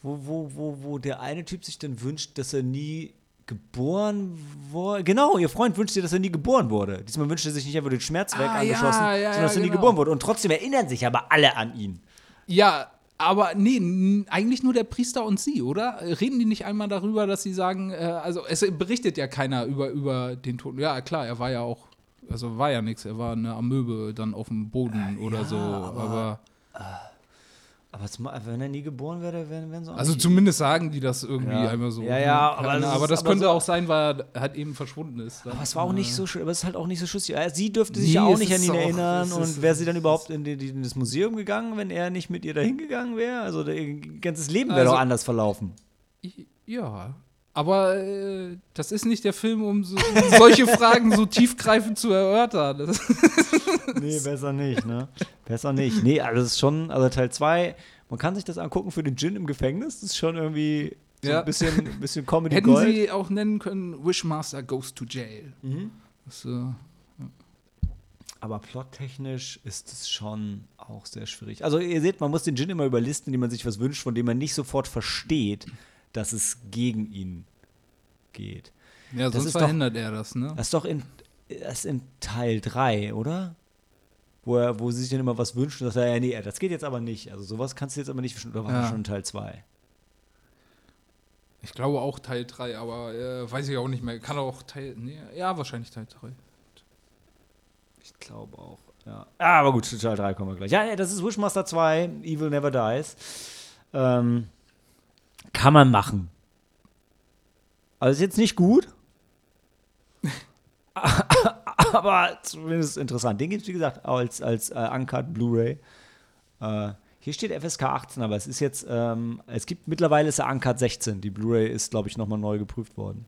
wo, wo, wo, wo der eine Typ sich dann wünscht, dass er nie geboren wurde. Genau, ihr Freund wünscht sich, dass er nie geboren wurde. Diesmal wünscht er sich nicht einfach den Schmerz weg Ah, angeschossen, ja, ja, sondern dass ja, er nie genau. geboren wurde. Und trotzdem erinnern sich aber alle an ihn. Ja, Aber nee, eigentlich nur der Priester und sie, oder? Reden die nicht einmal darüber, dass sie sagen, äh, also es berichtet ja keiner über, über den Toten. Ja, klar, er war ja auch, also war ja nichts, er war eine Amöbe dann auf dem Boden oder so. aber- Aber, Aber wenn er nie geboren wäre, wären, wären sie auch also zumindest sagen die das irgendwie Ja. einmal so. Ja, ja, aber das aber das könnte so- auch sein, weil er halt eben verschwunden ist. Aber es war auch nicht so schön, aber es ist halt auch nicht so schlüssig. Äh, Sie dürfte sich Nee, ja auch nicht an ihn auch- erinnern. Und wäre sie dann überhaupt in, die- in das Museum gegangen, wenn er nicht mit ihr dahin gegangen wäre? Also ihr ganzes Leben wäre Also- doch anders verlaufen. Ja. Aber äh, das ist nicht der Film, um so, solche Fragen so tiefgreifend zu erörtern. Das, Nee, besser nicht, ne? Besser nicht. Nee, also das ist schon, also Teil 2, man kann sich das angucken für den Gin im Gefängnis. Das ist schon irgendwie so Ja. ein bisschen, bisschen Comedy hätten Gold. sie auch nennen können, Wishmaster goes to jail. Mhm. Das, äh, Aber plottechnisch ist es schon auch sehr schwierig. Also ihr seht, man muss den Gin immer überlisten, indem man sich was wünscht, von dem man nicht sofort versteht, dass es gegen ihn geht. ja, Das sonst ist doch- verhindert er das, ne? Das ist doch in, das ist in Teil 3, oder? Wo, er, wo sie sich dann immer was wünschen, dass er, ja, nee, das geht jetzt aber nicht. Also sowas kannst du jetzt aber nicht verstehen. Oder war das Ja. schon in Teil 2? Ich glaube auch Teil 3, aber äh, weiß ich auch nicht mehr. Kann auch Teil. Nee, ja, wahrscheinlich Teil 3. Ich glaube auch. Ja. Ah, aber gut, zu Teil 3 kommen wir gleich. Ja, ja, das ist Wishmaster 2, Evil Never Dies. Ähm, kann man machen. Also ist jetzt nicht gut. aber zumindest interessant. Den gibt es, wie gesagt, auch als, als äh, Uncut Blu-ray. Äh, hier steht FSK 18, aber es ist jetzt, ähm, es gibt mittlerweile ist er Uncut 16. Die Blu-ray ist, glaube ich, nochmal neu geprüft worden.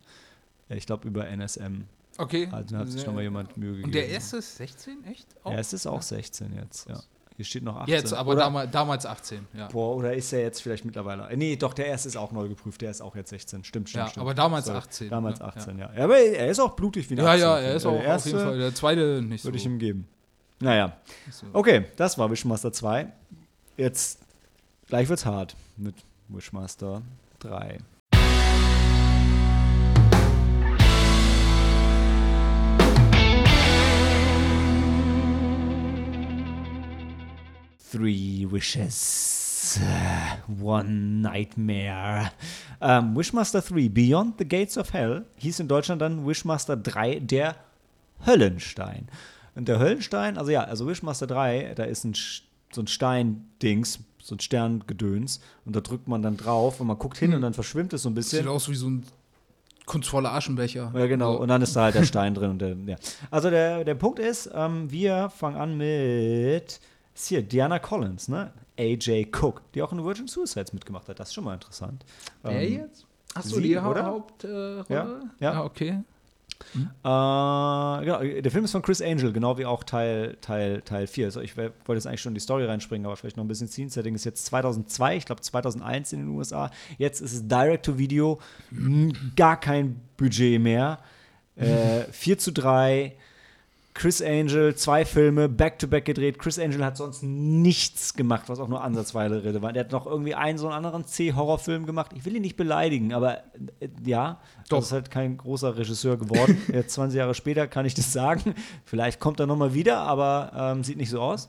Äh, Ich glaube, über NSM. Okay. Also hat sich nochmal jemand Mühe gegeben. Und der erste ist 16, echt? Auch? Ja, es ist auch 16 jetzt, ja. Hier steht noch 18. Jetzt, aber damals, damals 18, ja. Boah, oder ist er jetzt vielleicht mittlerweile? Nee, doch, der erste ist auch neu geprüft, der ist auch jetzt 16. Stimmt, stimmt, Ja, stimmt. aber damals Sorry. 18, Damals ne? 18, ja. ja. aber er ist auch blutig wie ein Ja, 18. ja, er ist Der auch auf erste jeden Fall. Der zweite nicht so. Würde ich ihm geben. Naja. so. Okay, das war Wishmaster 2. Jetzt, gleich wird's hart mit Wishmaster 3. Three Wishes, One Nightmare. Ähm, Wishmaster 3, Beyond the Gates of Hell, hieß in Deutschland dann Wishmaster 3, der Höllenstein. Und der Höllenstein, also ja, also Wishmaster 3, da ist ein, so ein Stein-Dings, so ein Sterngedöns. Und da drückt man dann drauf und man guckt hin und dann verschwimmt es so ein bisschen. Sieht aus wie so ein kunstvoller Aschenbecher. Ja, genau. So. Und dann ist da halt der Stein drin. Der, ja. Also der, der Punkt ist, ähm, wir fangen an mit ist hier Diana Collins, ne? AJ Cook, die auch in Virgin Suicides mitgemacht hat. Das ist schon mal interessant. Wer Ähm, jetzt? Achso, die? Hauptrolle? Äh, Ja, ja. Ah, okay. Äh, genau, der Film ist von Chris Angel, genau wie auch Teil, Teil, Teil 4. Also ich wollte jetzt eigentlich schon in die Story reinspringen, aber vielleicht noch ein bisschen Scene-Setting. Ist jetzt 2002, ich glaube 2001 in den USA. Jetzt ist es Direct-to-Video, gar kein Budget mehr. Äh, 4 zu 3. Chris Angel, zwei Filme, back-to-back gedreht. Chris Angel hat sonst nichts gemacht, was auch nur ansatzweise relevant. Er hat noch irgendwie einen so einen anderen C-Horrorfilm gemacht. Ich will ihn nicht beleidigen, aber äh, ja, Doch. das ist halt kein großer Regisseur geworden. Jetzt 20 Jahre später kann ich das sagen. Vielleicht kommt er noch mal wieder, aber ähm, sieht nicht so aus.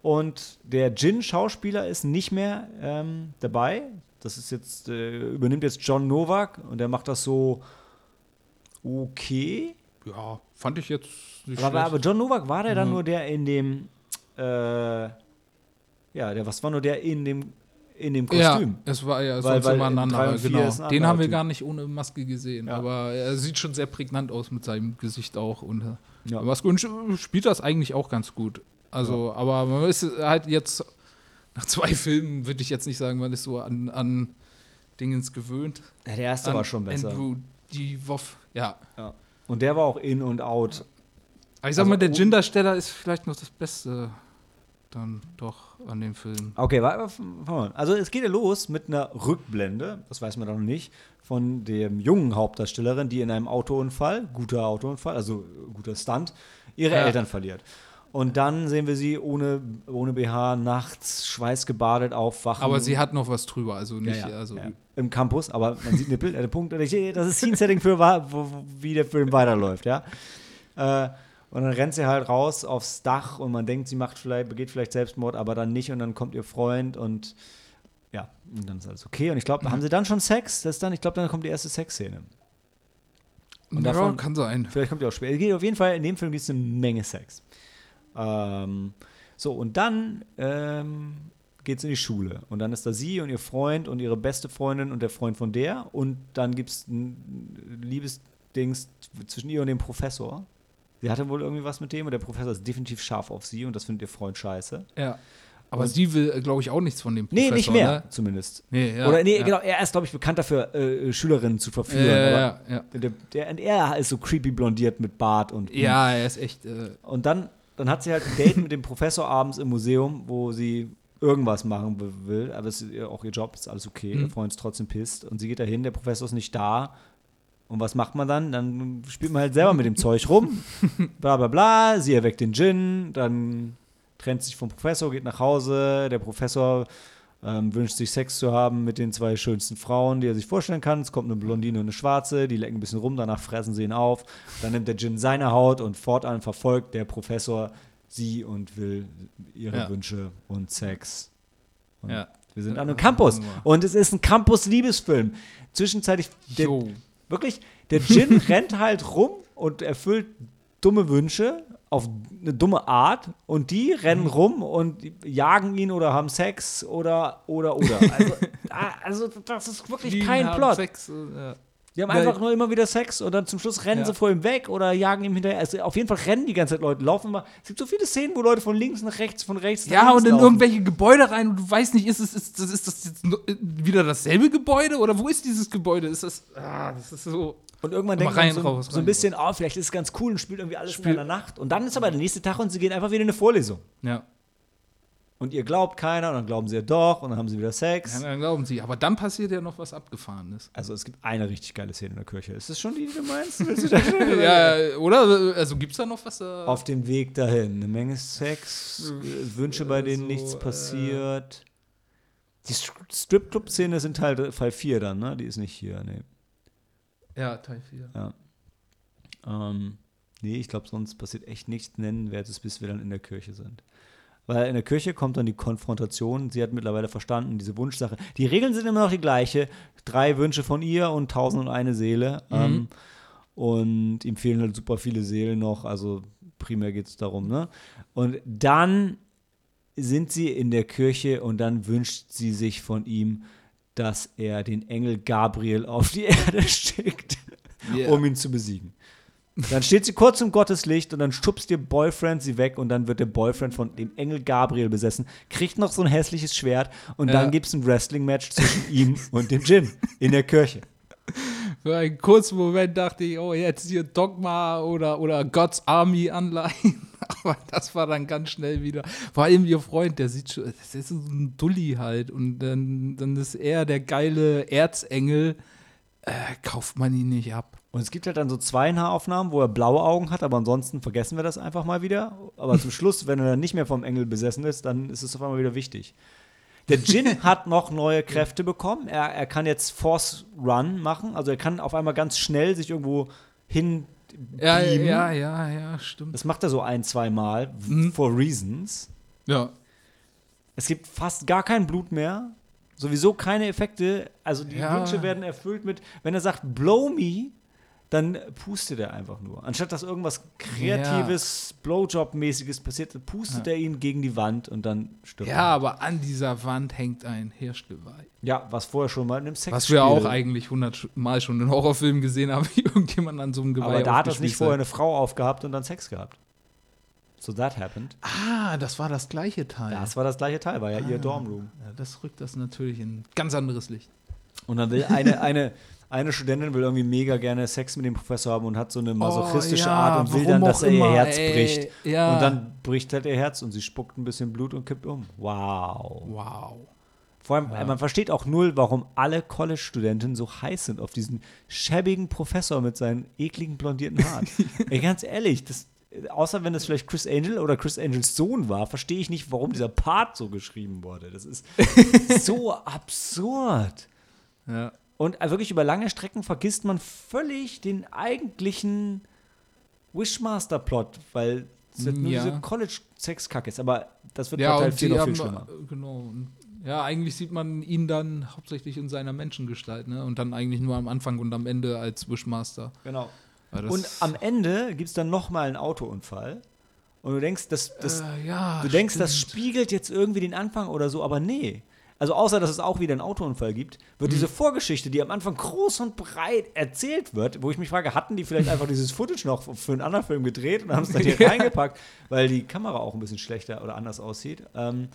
Und der Jin-Schauspieler ist nicht mehr ähm, dabei. Das ist jetzt, äh, übernimmt jetzt John Novak und der macht das so okay. Ja, fand ich jetzt nicht Aber, schlecht. aber John Novak war der dann Mhm. nur der in dem, äh, ja, der, was war nur der in dem, in dem Kostüm? Ja, es war ja Weil- sonst weil immer ein anderer, genau. ein Den haben wir Typ. gar nicht ohne Maske gesehen, Ja. aber er sieht schon sehr prägnant aus mit seinem Gesicht auch und äh, Ja. Maske und spielt das eigentlich auch ganz gut. Also, aber man ist halt jetzt nach zwei Filmen würde ich jetzt nicht sagen, man ist so an, an Dingens gewöhnt. Ja, der erste an war schon besser. Andrew Divoff, ja. Ja. Und der war auch in und out. Aber ich sag Also, mal, der Gin-Darsteller ist vielleicht noch das Beste dann doch an dem Film. Okay, wa- wa- fangen wir an. also es geht ja los mit einer Rückblende, das weiß man noch nicht, von dem jungen Hauptdarstellerin, die in einem Autounfall, guter Autounfall, also guter Stunt, ihre Ja. Eltern verliert. Und dann sehen wir sie ohne, ohne BH nachts schweißgebadet aufwachen. Aber sie hat noch was drüber, also nicht, ja, also ja. Im Campus, aber man sieht Nippel. Der Punkt, das ist Scene-Setting für, wo, wie der Film weiterläuft, ja. Äh, Und dann rennt sie halt raus aufs Dach und man denkt, sie macht vielleicht, begeht vielleicht Selbstmord, aber dann nicht und dann kommt ihr Freund und ja, und dann ist alles okay. Und ich glaube, haben sie dann schon Sex? Das ist dann, ich glaube, dann kommt die erste Sexszene. Und ja, davon- kann sein. Vielleicht kommt die auch später. Geht Auf jeden Fall, in dem Film gibt es eine Menge Sex. Ähm, so, und dann ähm, geht es in die Schule. Und dann ist da sie und ihr Freund und ihre beste Freundin und der Freund von der. Und dann gibt es ein Liebesdings zwischen ihr und dem Professor. Sie hatte wohl irgendwie was mit dem und der Professor ist definitiv scharf auf sie und das findet ihr Freund scheiße. Ja. Aber Und- sie will, glaube ich, auch nichts von dem Nee, Professor. nicht mehr, Ne? zumindest. Nee, ja, Oder nee, ja. genau, er ist, glaube ich, bekannt dafür, äh, Schülerinnen zu verführen. ja, ja, ja. Der, der, und er ist so creepy blondiert mit Bart und ja, er ist echt. Äh, Und dann, dann hat sie halt ein Date mit dem Professor abends im Museum, wo sie irgendwas machen will, aber es ist auch ihr Job, ist alles okay. Mhm. Ihr Freund ist trotzdem pisst. Und sie geht dahin, der Professor ist nicht da. Und was macht man dann? Dann spielt man halt selber mit dem Zeug rum. Bla bla bla. Sie erweckt den Gin, dann trennt sich vom Professor, geht nach Hause. Der Professor ähm, wünscht sich Sex zu haben mit den zwei schönsten Frauen, die er sich vorstellen kann. Es kommt eine Blondine und eine Schwarze, die lecken ein bisschen rum, danach fressen sie ihn auf. Dann nimmt der Gin seine Haut und fortan verfolgt der Professor sie und will ihre Ja. Wünsche und Sex. Und ja. Wir sind an einem Campus. Und es ist ein Campus-Liebesfilm. Zwischenzeitlich, der, wirklich, der Gin rennt halt rum und erfüllt dumme Wünsche auf eine dumme Art und die rennen Mhm. rum und jagen ihn oder haben Sex oder, oder, oder. Also, ah, also das ist wirklich Fliegen, kein Plot. Sex, äh, ja. Die haben Weil- einfach nur immer wieder Sex und dann zum Schluss rennen Ja. sie vor ihm weg oder jagen ihm hinterher. Also auf jeden Fall rennen die ganze Zeit Leute, laufen mal. Es gibt so viele Szenen, wo Leute von links nach rechts, von rechts nach Ja, und in laufen. irgendwelche Gebäude rein und du weißt nicht, ist, es, ist, das, ist das jetzt äh, wieder dasselbe Gebäude oder wo ist dieses Gebäude? Ist das, ah, das ist so. Und irgendwann denkt man rein, so, raus, so ein bisschen, oh, vielleicht ist es ganz cool und spielt irgendwie alles Spiel- in einer Nacht. Und dann ist aber der nächste Tag und sie gehen einfach wieder in eine Vorlesung. Ja. Und ihr glaubt keiner und dann glauben sie ja doch und dann haben sie wieder Sex. ja, dann glauben sie. Aber dann passiert ja noch was Abgefahrenes. Also es gibt eine richtig geile Szene in der Kirche. Ist das schon die, die du meinst? Du ja, oder? Also gibt es da noch was? Äh, Auf dem Weg dahin. Eine Menge Sex, äh, Wünsche, bei denen so, nichts äh, passiert. Die Stri- Strip-Club-Szene sind Teil, Fall 4 dann, ne? Die ist nicht hier, nee. ja, Teil 4. Ja. Ähm, nee, ich glaube, sonst passiert echt nichts Nennenwertes, bis wir dann in der Kirche sind. Weil in der Kirche kommt dann die Konfrontation. Sie hat mittlerweile verstanden, diese Wunschsache. Die Regeln sind immer noch die gleiche. Drei Wünsche von ihr und tausend und eine Seele. Ähm, und ihm fehlen halt super viele Seelen noch. Also primär geht es darum, ne? Und dann sind sie in der Kirche und dann wünscht sie sich von ihm, dass er den Engel Gabriel auf die Erde schickt Ja. um ihn zu besiegen. Dann steht sie kurz im Gotteslicht und dann schubst ihr Boyfriend sie weg und dann wird der Boyfriend von dem Engel Gabriel besessen, kriegt noch so ein hässliches Schwert und Ja. dann gibt es ein Wrestling-Match zwischen ihm und dem Djinn in der Kirche. Für einen kurzen Moment dachte ich, oh, jetzt hier Dogma oder, oder God's Army Anleihen. Aber das war dann ganz schnell wieder. Vor allem ihr Freund, der sieht schon, das ist so ein Dulli halt. Und dann, dann ist er der geile Erzengel. Äh, kauft man ihn nicht ab. Und es gibt halt dann so zwei Nahaufnahmen, wo er blaue Augen hat, aber ansonsten vergessen wir das einfach mal wieder. Aber zum Schluss, wenn er dann nicht mehr vom Engel besessen ist, dann ist es auf einmal wieder wichtig. Der Djinn hat noch neue Kräfte bekommen. Er, er kann jetzt Force Run machen, also er kann auf einmal ganz schnell sich irgendwo hin Ja, ja, ja, ja, stimmt. Das macht er so ein, zwei Mal, Mhm. for reasons. Ja. Es gibt fast gar kein Blut mehr. Sowieso keine Effekte. Also die Ja. Wünsche werden erfüllt mit, wenn er sagt, blow me, dann pustet er einfach nur. Anstatt dass irgendwas kreatives, Blowjob-mäßiges passiert, pustet Ja. er ihn gegen die Wand und dann stirbt Ja, er. aber an dieser Wand hängt ein Hirschgeweih. Ja, was vorher schon mal in einem Sex Was wir auch eigentlich hundertmal schon in Horrorfilmen gesehen haben, wie irgendjemand an so einem Geweih Aber da hat das nicht vorher eine Frau aufgehabt und dann Sex gehabt. So that happened. Ah, das war das gleiche Teil. Das war das gleiche Teil, war ja ihr Ah. Dormroom. Ja, das rückt das natürlich in ein ganz anderes Licht. Und dann will eine, eine, eine Studentin will irgendwie mega gerne Sex mit dem Professor haben und hat so eine masochistische Oh, ja, Art und will dann, dass er ihr immer, Herz ey. bricht. Ja. Und dann bricht halt ihr Herz und sie spuckt ein bisschen Blut und kippt um. Wow. Wow. Vor allem, Ja. man versteht auch null, warum alle College-Studenten so heiß sind auf diesen schäbigen Professor mit seinen ekligen blondierten Haaren. Ey, ganz ehrlich, das, außer wenn das vielleicht Chris Angel oder Chris Angels Sohn war, verstehe ich nicht, warum dieser Part so geschrieben wurde. Das ist so absurd. Ja. Und äh, wirklich über lange Strecken vergisst man völlig den eigentlichen Wishmaster-Plot, weil es halt nur Ja. diese College-Sex-Kacke ist. Aber das wird Ja, bei Teil und 4 die noch viel schlimmer. äh, genau. Ja, eigentlich sieht man ihn dann hauptsächlich in seiner Menschengestalt, ne? Und dann eigentlich nur am Anfang und am Ende als Wishmaster. Genau. Und am Ende gibt es dann nochmal einen Autounfall. Und du denkst, das, das, äh, ja, du denkst, das spiegelt jetzt irgendwie den Anfang oder so, aber nee. Also außer, dass es auch wieder einen Autounfall gibt, wird Mhm. diese Vorgeschichte, die am Anfang groß und breit erzählt wird, wo ich mich frage, hatten die vielleicht einfach dieses Footage noch für einen anderen Film gedreht und haben es dann hier Ja. reingepackt, weil die Kamera auch ein bisschen schlechter oder anders aussieht. Ähm,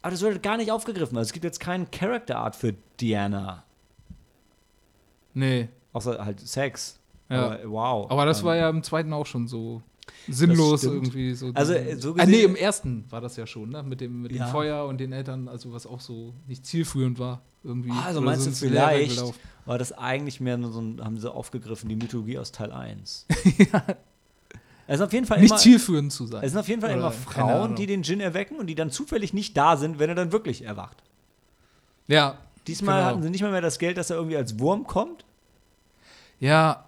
aber das wird gar nicht aufgegriffen. Also es gibt jetzt keinen Character Art für Diana. Nee. Außer halt Sex. Ja. Aber, wow. Aber das Ähm, war ja im zweiten auch schon so sinnlos irgendwie. So Also, äh, so ah, nee, gesehen- im ersten war das ja schon, ne? Mit dem, mit Ja. dem Feuer und den Eltern, also was auch so nicht zielführend war. Irgendwie. Ah, also meinst so du vielleicht, war das eigentlich mehr nur so ein, haben sie aufgegriffen, die Mythologie aus Teil 1. Es sind auf jeden Fall Nicht immer, zielführend zu sein. es sind auf jeden Fall Oder immer Frauen, die den Djinn erwecken und die dann zufällig nicht da sind, wenn er dann wirklich erwacht. Ja. Diesmal Genau. hatten sie nicht mal mehr das Geld, dass er irgendwie als Wurm kommt. Ja.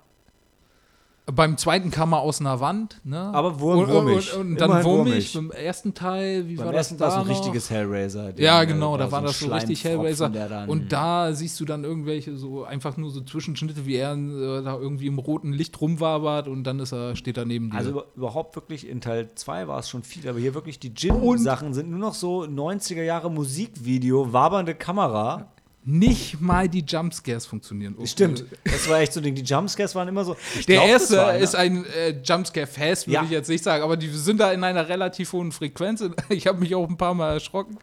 Beim zweiten kam er aus einer Wand, ne? Aber wurm- und, und, wurmig. und, und dann wurmig. wurmig. Beim ersten Teil, wie Beim war ersten das war da es so ein richtiges Hellraiser. Ja, genau, da war so das so richtig Hellraiser. Und da siehst du dann irgendwelche so einfach nur so Zwischenschnitte, wie er äh, da irgendwie im roten Licht rumwabert und dann ist er, steht er neben dir. Also über- überhaupt wirklich in Teil 2 war es schon viel, aber hier wirklich die Djinn-Sachen sind nur noch so 90er Jahre Musikvideo, wabernde Kamera. Nicht mal die Jumpscares funktionieren. Stimmt, das war echt so ein Ding. Die Jumpscares waren immer so. Der glaub, erste ist ein äh, Jumpscare-Fest, würde Ja. ich jetzt nicht sagen, aber die sind da in einer relativ hohen Frequenz. Ich habe mich auch ein paar Mal erschrocken.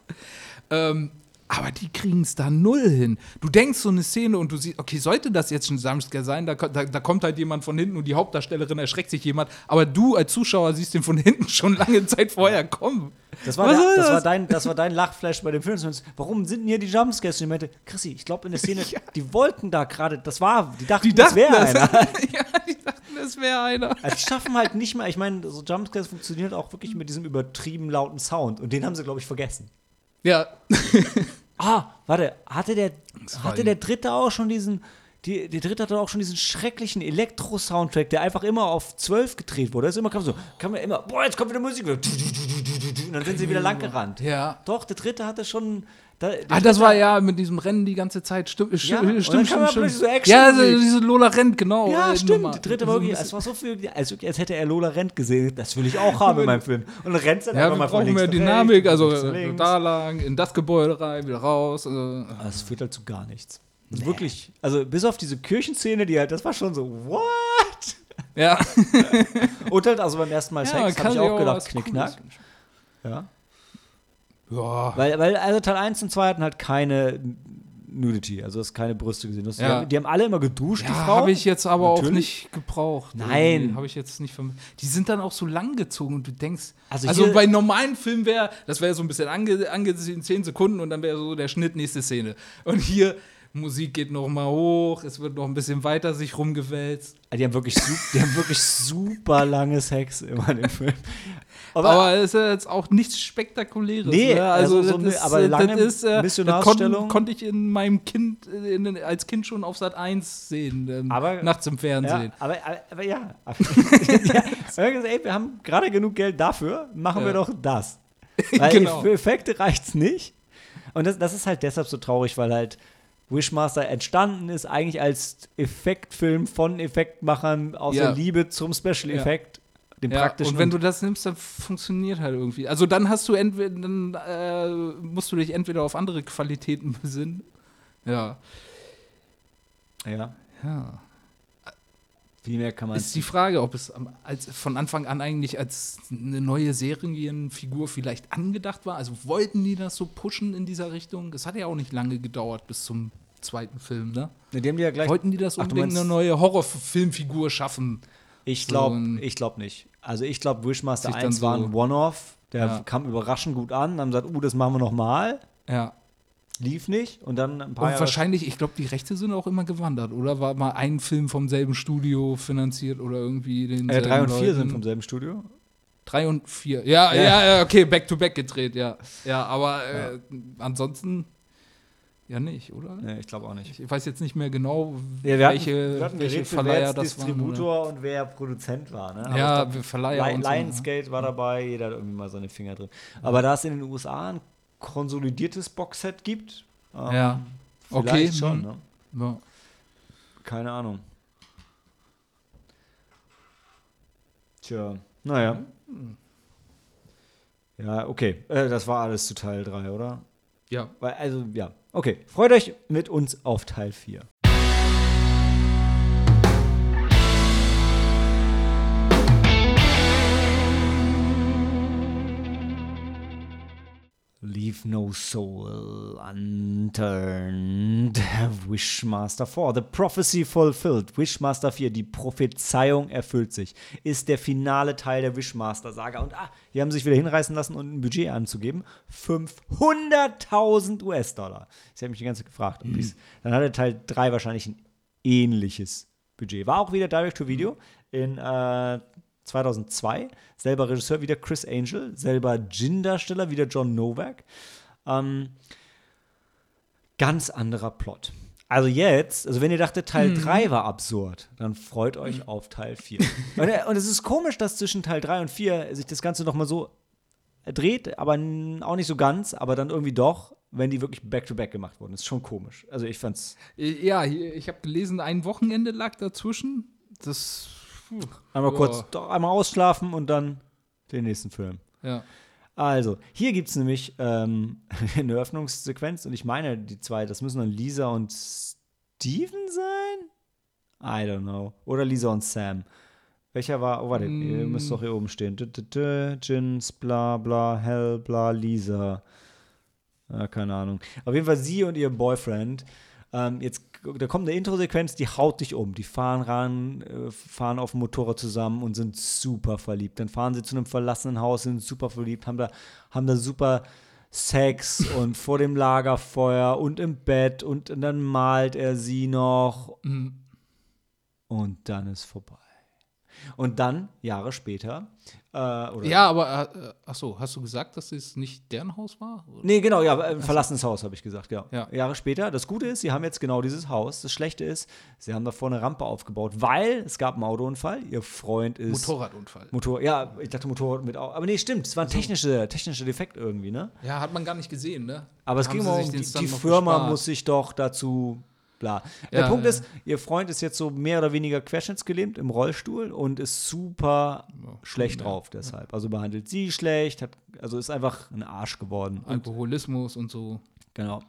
Ähm, aber die kriegen es da null hin. Du denkst so eine Szene und du siehst, okay, sollte das jetzt ein Jumpscare sein? Da, da, da kommt halt jemand von hinten und die Hauptdarstellerin erschreckt sich jemand, aber du als Zuschauer siehst den von hinten schon lange Zeit vorher kommen. Das war, der, soll das, war das? dein, das war dein Lachflash bei dem Film. Warum sind denn hier die Jumpscares? Und ich meinte, Chrissy, ich glaube in der Szene, die wollten da gerade, das war, die dachten, Die das dachten, wäre das, einer. ja, die dachten, das wäre einer. Also die schaffen halt nicht mal, ich meine, so Jumpscares funktioniert auch wirklich mit diesem übertrieben lauten Sound. Und den haben sie, glaube ich, vergessen. Ja, Ah, warte, hatte der, hatte der dritte auch schon diesen, die, der dritte hatte auch schon diesen schrecklichen Elektro-Soundtrack, der einfach immer auf 12 gedreht wurde. Das ist immer kam so, kam ja immer, boah, jetzt kommt wieder Musik. Und dann sind sie wieder lang gerannt. ja. Doch, der dritte hatte schon. Da, Ah, das war ja mit diesem Rennen die ganze Zeit. Stimmt, Ja, stimmt, stimmt, stimmt. so stimmt. Action ja, also diese Lola Rent, genau. Ja, äh, stimmt. Nummer. Der dritte So war ein wirklich, es war so viel, als, als hätte er Lola Rent gesehen. Das will ich auch haben in meinem Film. Und dann rennt dann Ja, einfach mal von links mehr Dynamik, rechts, also äh, links. da lang, in das Gebäude rein, wieder raus. Äh. Aber Es führt halt zu gar nichts. Also Wirklich, also bis auf diese Kirchenszene, die halt, das war schon so, what? Ja, Und halt, also beim ersten Mal ja Sex, habe ich auch gedacht, knickknack. Ja. Ja, Weil, weil, also Teil 1 und 2 hatten halt keine Nudity, also hast keine Brüste gesehen. Das, die, Ja. haben, die haben alle immer geduscht, die ja Frau. habe ich jetzt aber auch Natürlich. nicht gebraucht. Nein. Habe ich jetzt nicht verm Die sind dann auch so lang gezogen und du denkst, Also also, bei normalen Filmen wäre, das wäre so ein bisschen ange angesehen, 10 Sekunden und dann wäre so der Schnitt, nächste Szene. Und hier, Musik geht noch mal hoch, es wird noch ein bisschen weiter sich rumgewälzt. Die haben wirklich, die haben wirklich super lange Sex immer in dem Film. Aber, Aber es ist ja jetzt auch nichts Spektakuläres. Nee, ne? also also, so das ist, aber äh, lange das ist, äh, das Missionarsstellung. kon konnte ich in meinem Kind, äh, in, als Kind schon auf Sat 1 sehen, ähm, Aber- nachts im ja, Fernsehen. aber, aber, aber ja. ja. Wir ey, wir haben gerade genug Geld dafür, machen wir Ja. doch das. Weil Genau. für Effekte reicht's nicht. Und das, das ist halt deshalb so traurig, weil halt Wishmaster entstanden ist eigentlich als Effektfilm von Effektmachern aus Ja. der Liebe zum Special Ja. Effekt, dem Ja, praktischen. und wenn du das nimmst, dann funktioniert halt irgendwie. Also dann hast du entweder, dann äh, musst du dich entweder auf andere Qualitäten besinnen. Ja. ja, ja. Viel mehr kann man. Ist die Frage, ob es als, von Anfang an eigentlich als eine neue Serienfigur vielleicht angedacht war. Also wollten die das so pushen in dieser Richtung? Es hat ja auch nicht lange gedauert bis zum zweiten Film, ne? Ne, die haben die ja gleich. Wollten die das Ach, unbedingt meinst- eine neue Horrorfilmfigur schaffen? Ich so glaube ich glaub nicht. Also ich glaube, Wishmaster Sich dann 1 war ein so- One-Off. Der Ja. kam überraschend gut an. Haben gesagt, uh, das machen wir nochmal. Ja. Lief nicht. Und dann ein paar Und Jahre wahrscheinlich, ich glaube, die Rechte sind auch immer gewandert, oder? War mal ein Film vom selben Studio finanziert oder irgendwie den. Äh, drei und vier sind vom selben Studio. Drei und vier. Ja, Ja. ja, ja, okay, back to back gedreht, ja. Ja, aber äh, ansonsten, Ja, nicht, oder? Nee, ich glaube auch nicht. Ich weiß jetzt nicht mehr genau, Ja, wir welche, hatten, wir hatten welche geredet, wer Verleiher jetzt das waren. Distributor und wer Produzent war. Ne? Ja, glaub, Verleiher Li so, ne? Lionsgate war dabei, jeder hat irgendwie mal seine Finger drin. Aber da es in den USA ein konsolidiertes Boxset gibt, ähm, Ja. vielleicht Okay, schon, hm. ne? Ja. Keine Ahnung. Tja, naja. Ja, okay. Äh, das war alles zu Teil 3, oder? ja. Weil, also, ja. Okay. Freut euch mit uns auf Teil 4. Leave no soul unturned. Wishmaster 4. The prophecy fulfilled. Wishmaster 4. Die Prophezeiung erfüllt sich. Ist der finale Teil der Wishmaster-Saga. Und ah, die haben sich wieder hinreißen lassen, und ein Budget anzugeben. 500.000 US-Dollar. Ich habe mich die ganze Zeit gefragt. ich's- Dann hatte Teil 3 wahrscheinlich ein ähnliches Budget. War auch wieder Direct-to-Video in äh, 2002. Selber Regisseur, wieder Chris Angel. Selber Jin-Darsteller, wieder John Novak. Ähm, ganz anderer Plot. Also jetzt, also wenn ihr dachtet, Teil 3 war absurd, dann freut euch auf Teil 4. und, äh, und es ist komisch, dass zwischen Teil 3 und 4 sich das Ganze nochmal so dreht, aber auch nicht so ganz, aber dann irgendwie doch, wenn die wirklich back-to-back gemacht wurden. Das ist schon komisch. Also ich fand's Ja, hier, ich habe gelesen, ein Wochenende lag dazwischen. Das. Puh, einmal kurz, doch einmal ausschlafen und dann den nächsten Film. Ja. Also, hier gibt es nämlich ähm, eine Eröffnungssequenz und ich meine, die zwei, das müssen dann Lisa und Steven sein? I don't know. Oder Lisa und Sam. Welcher war, oh warte, ihr Mm. müsst doch hier oben stehen. Dü, Jins, bla bla, Hell, bla, Lisa. Ja, keine Ahnung. Auf jeden Fall sie und ihr Boyfriend. Ähm, jetzt, da kommt eine Intro-Sequenz, die haut dich um. Die fahren ran, äh, fahren auf dem Motorrad zusammen und sind super verliebt. Dann fahren sie zu einem verlassenen Haus, sind super verliebt, haben da, haben da super Sex und vor dem Lagerfeuer und im Bett und dann malt er sie noch Mhm. und dann ist vorbei. Und dann, Jahre später, äh, Ja, aber, äh, ach so, hast du gesagt, dass es nicht deren Haus war? Oder? Nee, genau, ja, ein verlassenes Haus, habe ich gesagt, ja. Ja. Jahre später. Das Gute ist, sie haben jetzt genau dieses Haus. Das Schlechte ist, sie haben davor eine Rampe aufgebaut, weil es gab einen Autounfall. Ihr Freund ist. Motorradunfall. Motor, ja, ich dachte Motorrad mit Au- Aber nee, stimmt, es war ein technischer, technischer Defekt irgendwie, ne? Ja, hat man gar nicht gesehen, ne? Aber es ging um, die, die Firma muss sich doch dazu, bla. Der Ja, Punkt ja. ist, ihr Freund ist jetzt so mehr oder weniger querschnittsgelähmt im Rollstuhl und ist super schlecht drauf deshalb. Also behandelt sie schlecht, hat, also ist einfach ein Arsch geworden. Und Alkoholismus und so. Genau.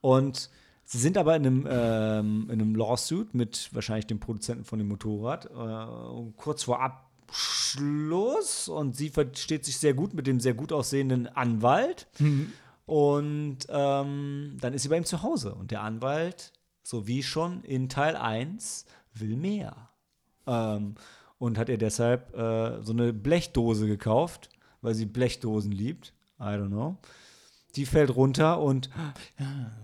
Und sie sind aber in einem, ähm, in einem Lawsuit mit wahrscheinlich dem Produzenten von dem Motorrad äh, kurz vor Abschluss und sie versteht sich sehr gut mit dem sehr gut aussehenden Anwalt. Und ähm, dann ist sie bei ihm zu Hause und der Anwalt, so wie schon in Teil 1, will mehr. Ähm, und hat ihr deshalb äh, so eine Blechdose gekauft, weil sie Blechdosen liebt. I don't know. Die fällt runter und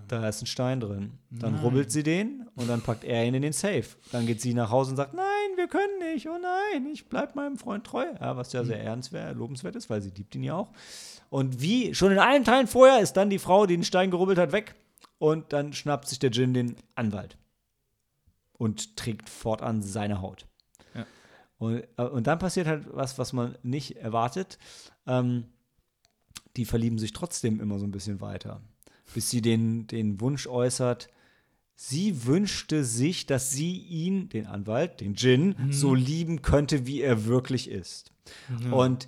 da ist ein Stein drin. Dann rubbelt sie den und dann packt er ihn in den Safe. Dann geht sie nach Hause und sagt, nein, wir können nicht, oh nein, ich bleib meinem Freund treu. Ja, was ja sehr ernstwert, lobenswert ist, weil sie liebt ihn ja auch. Und wie schon in allen Teilen vorher ist dann die Frau, die den Stein gerubbelt hat, weg und dann schnappt sich der Djinn den Anwalt und trägt fortan seine Haut. Ja. Und, äh, und dann passiert halt was, was man nicht erwartet. Ähm, die verlieben sich trotzdem immer so ein bisschen weiter, bis sie den, den Wunsch äußert, sie wünschte sich, dass sie ihn, den Anwalt, den Djinn, so lieben könnte, wie er wirklich ist. Und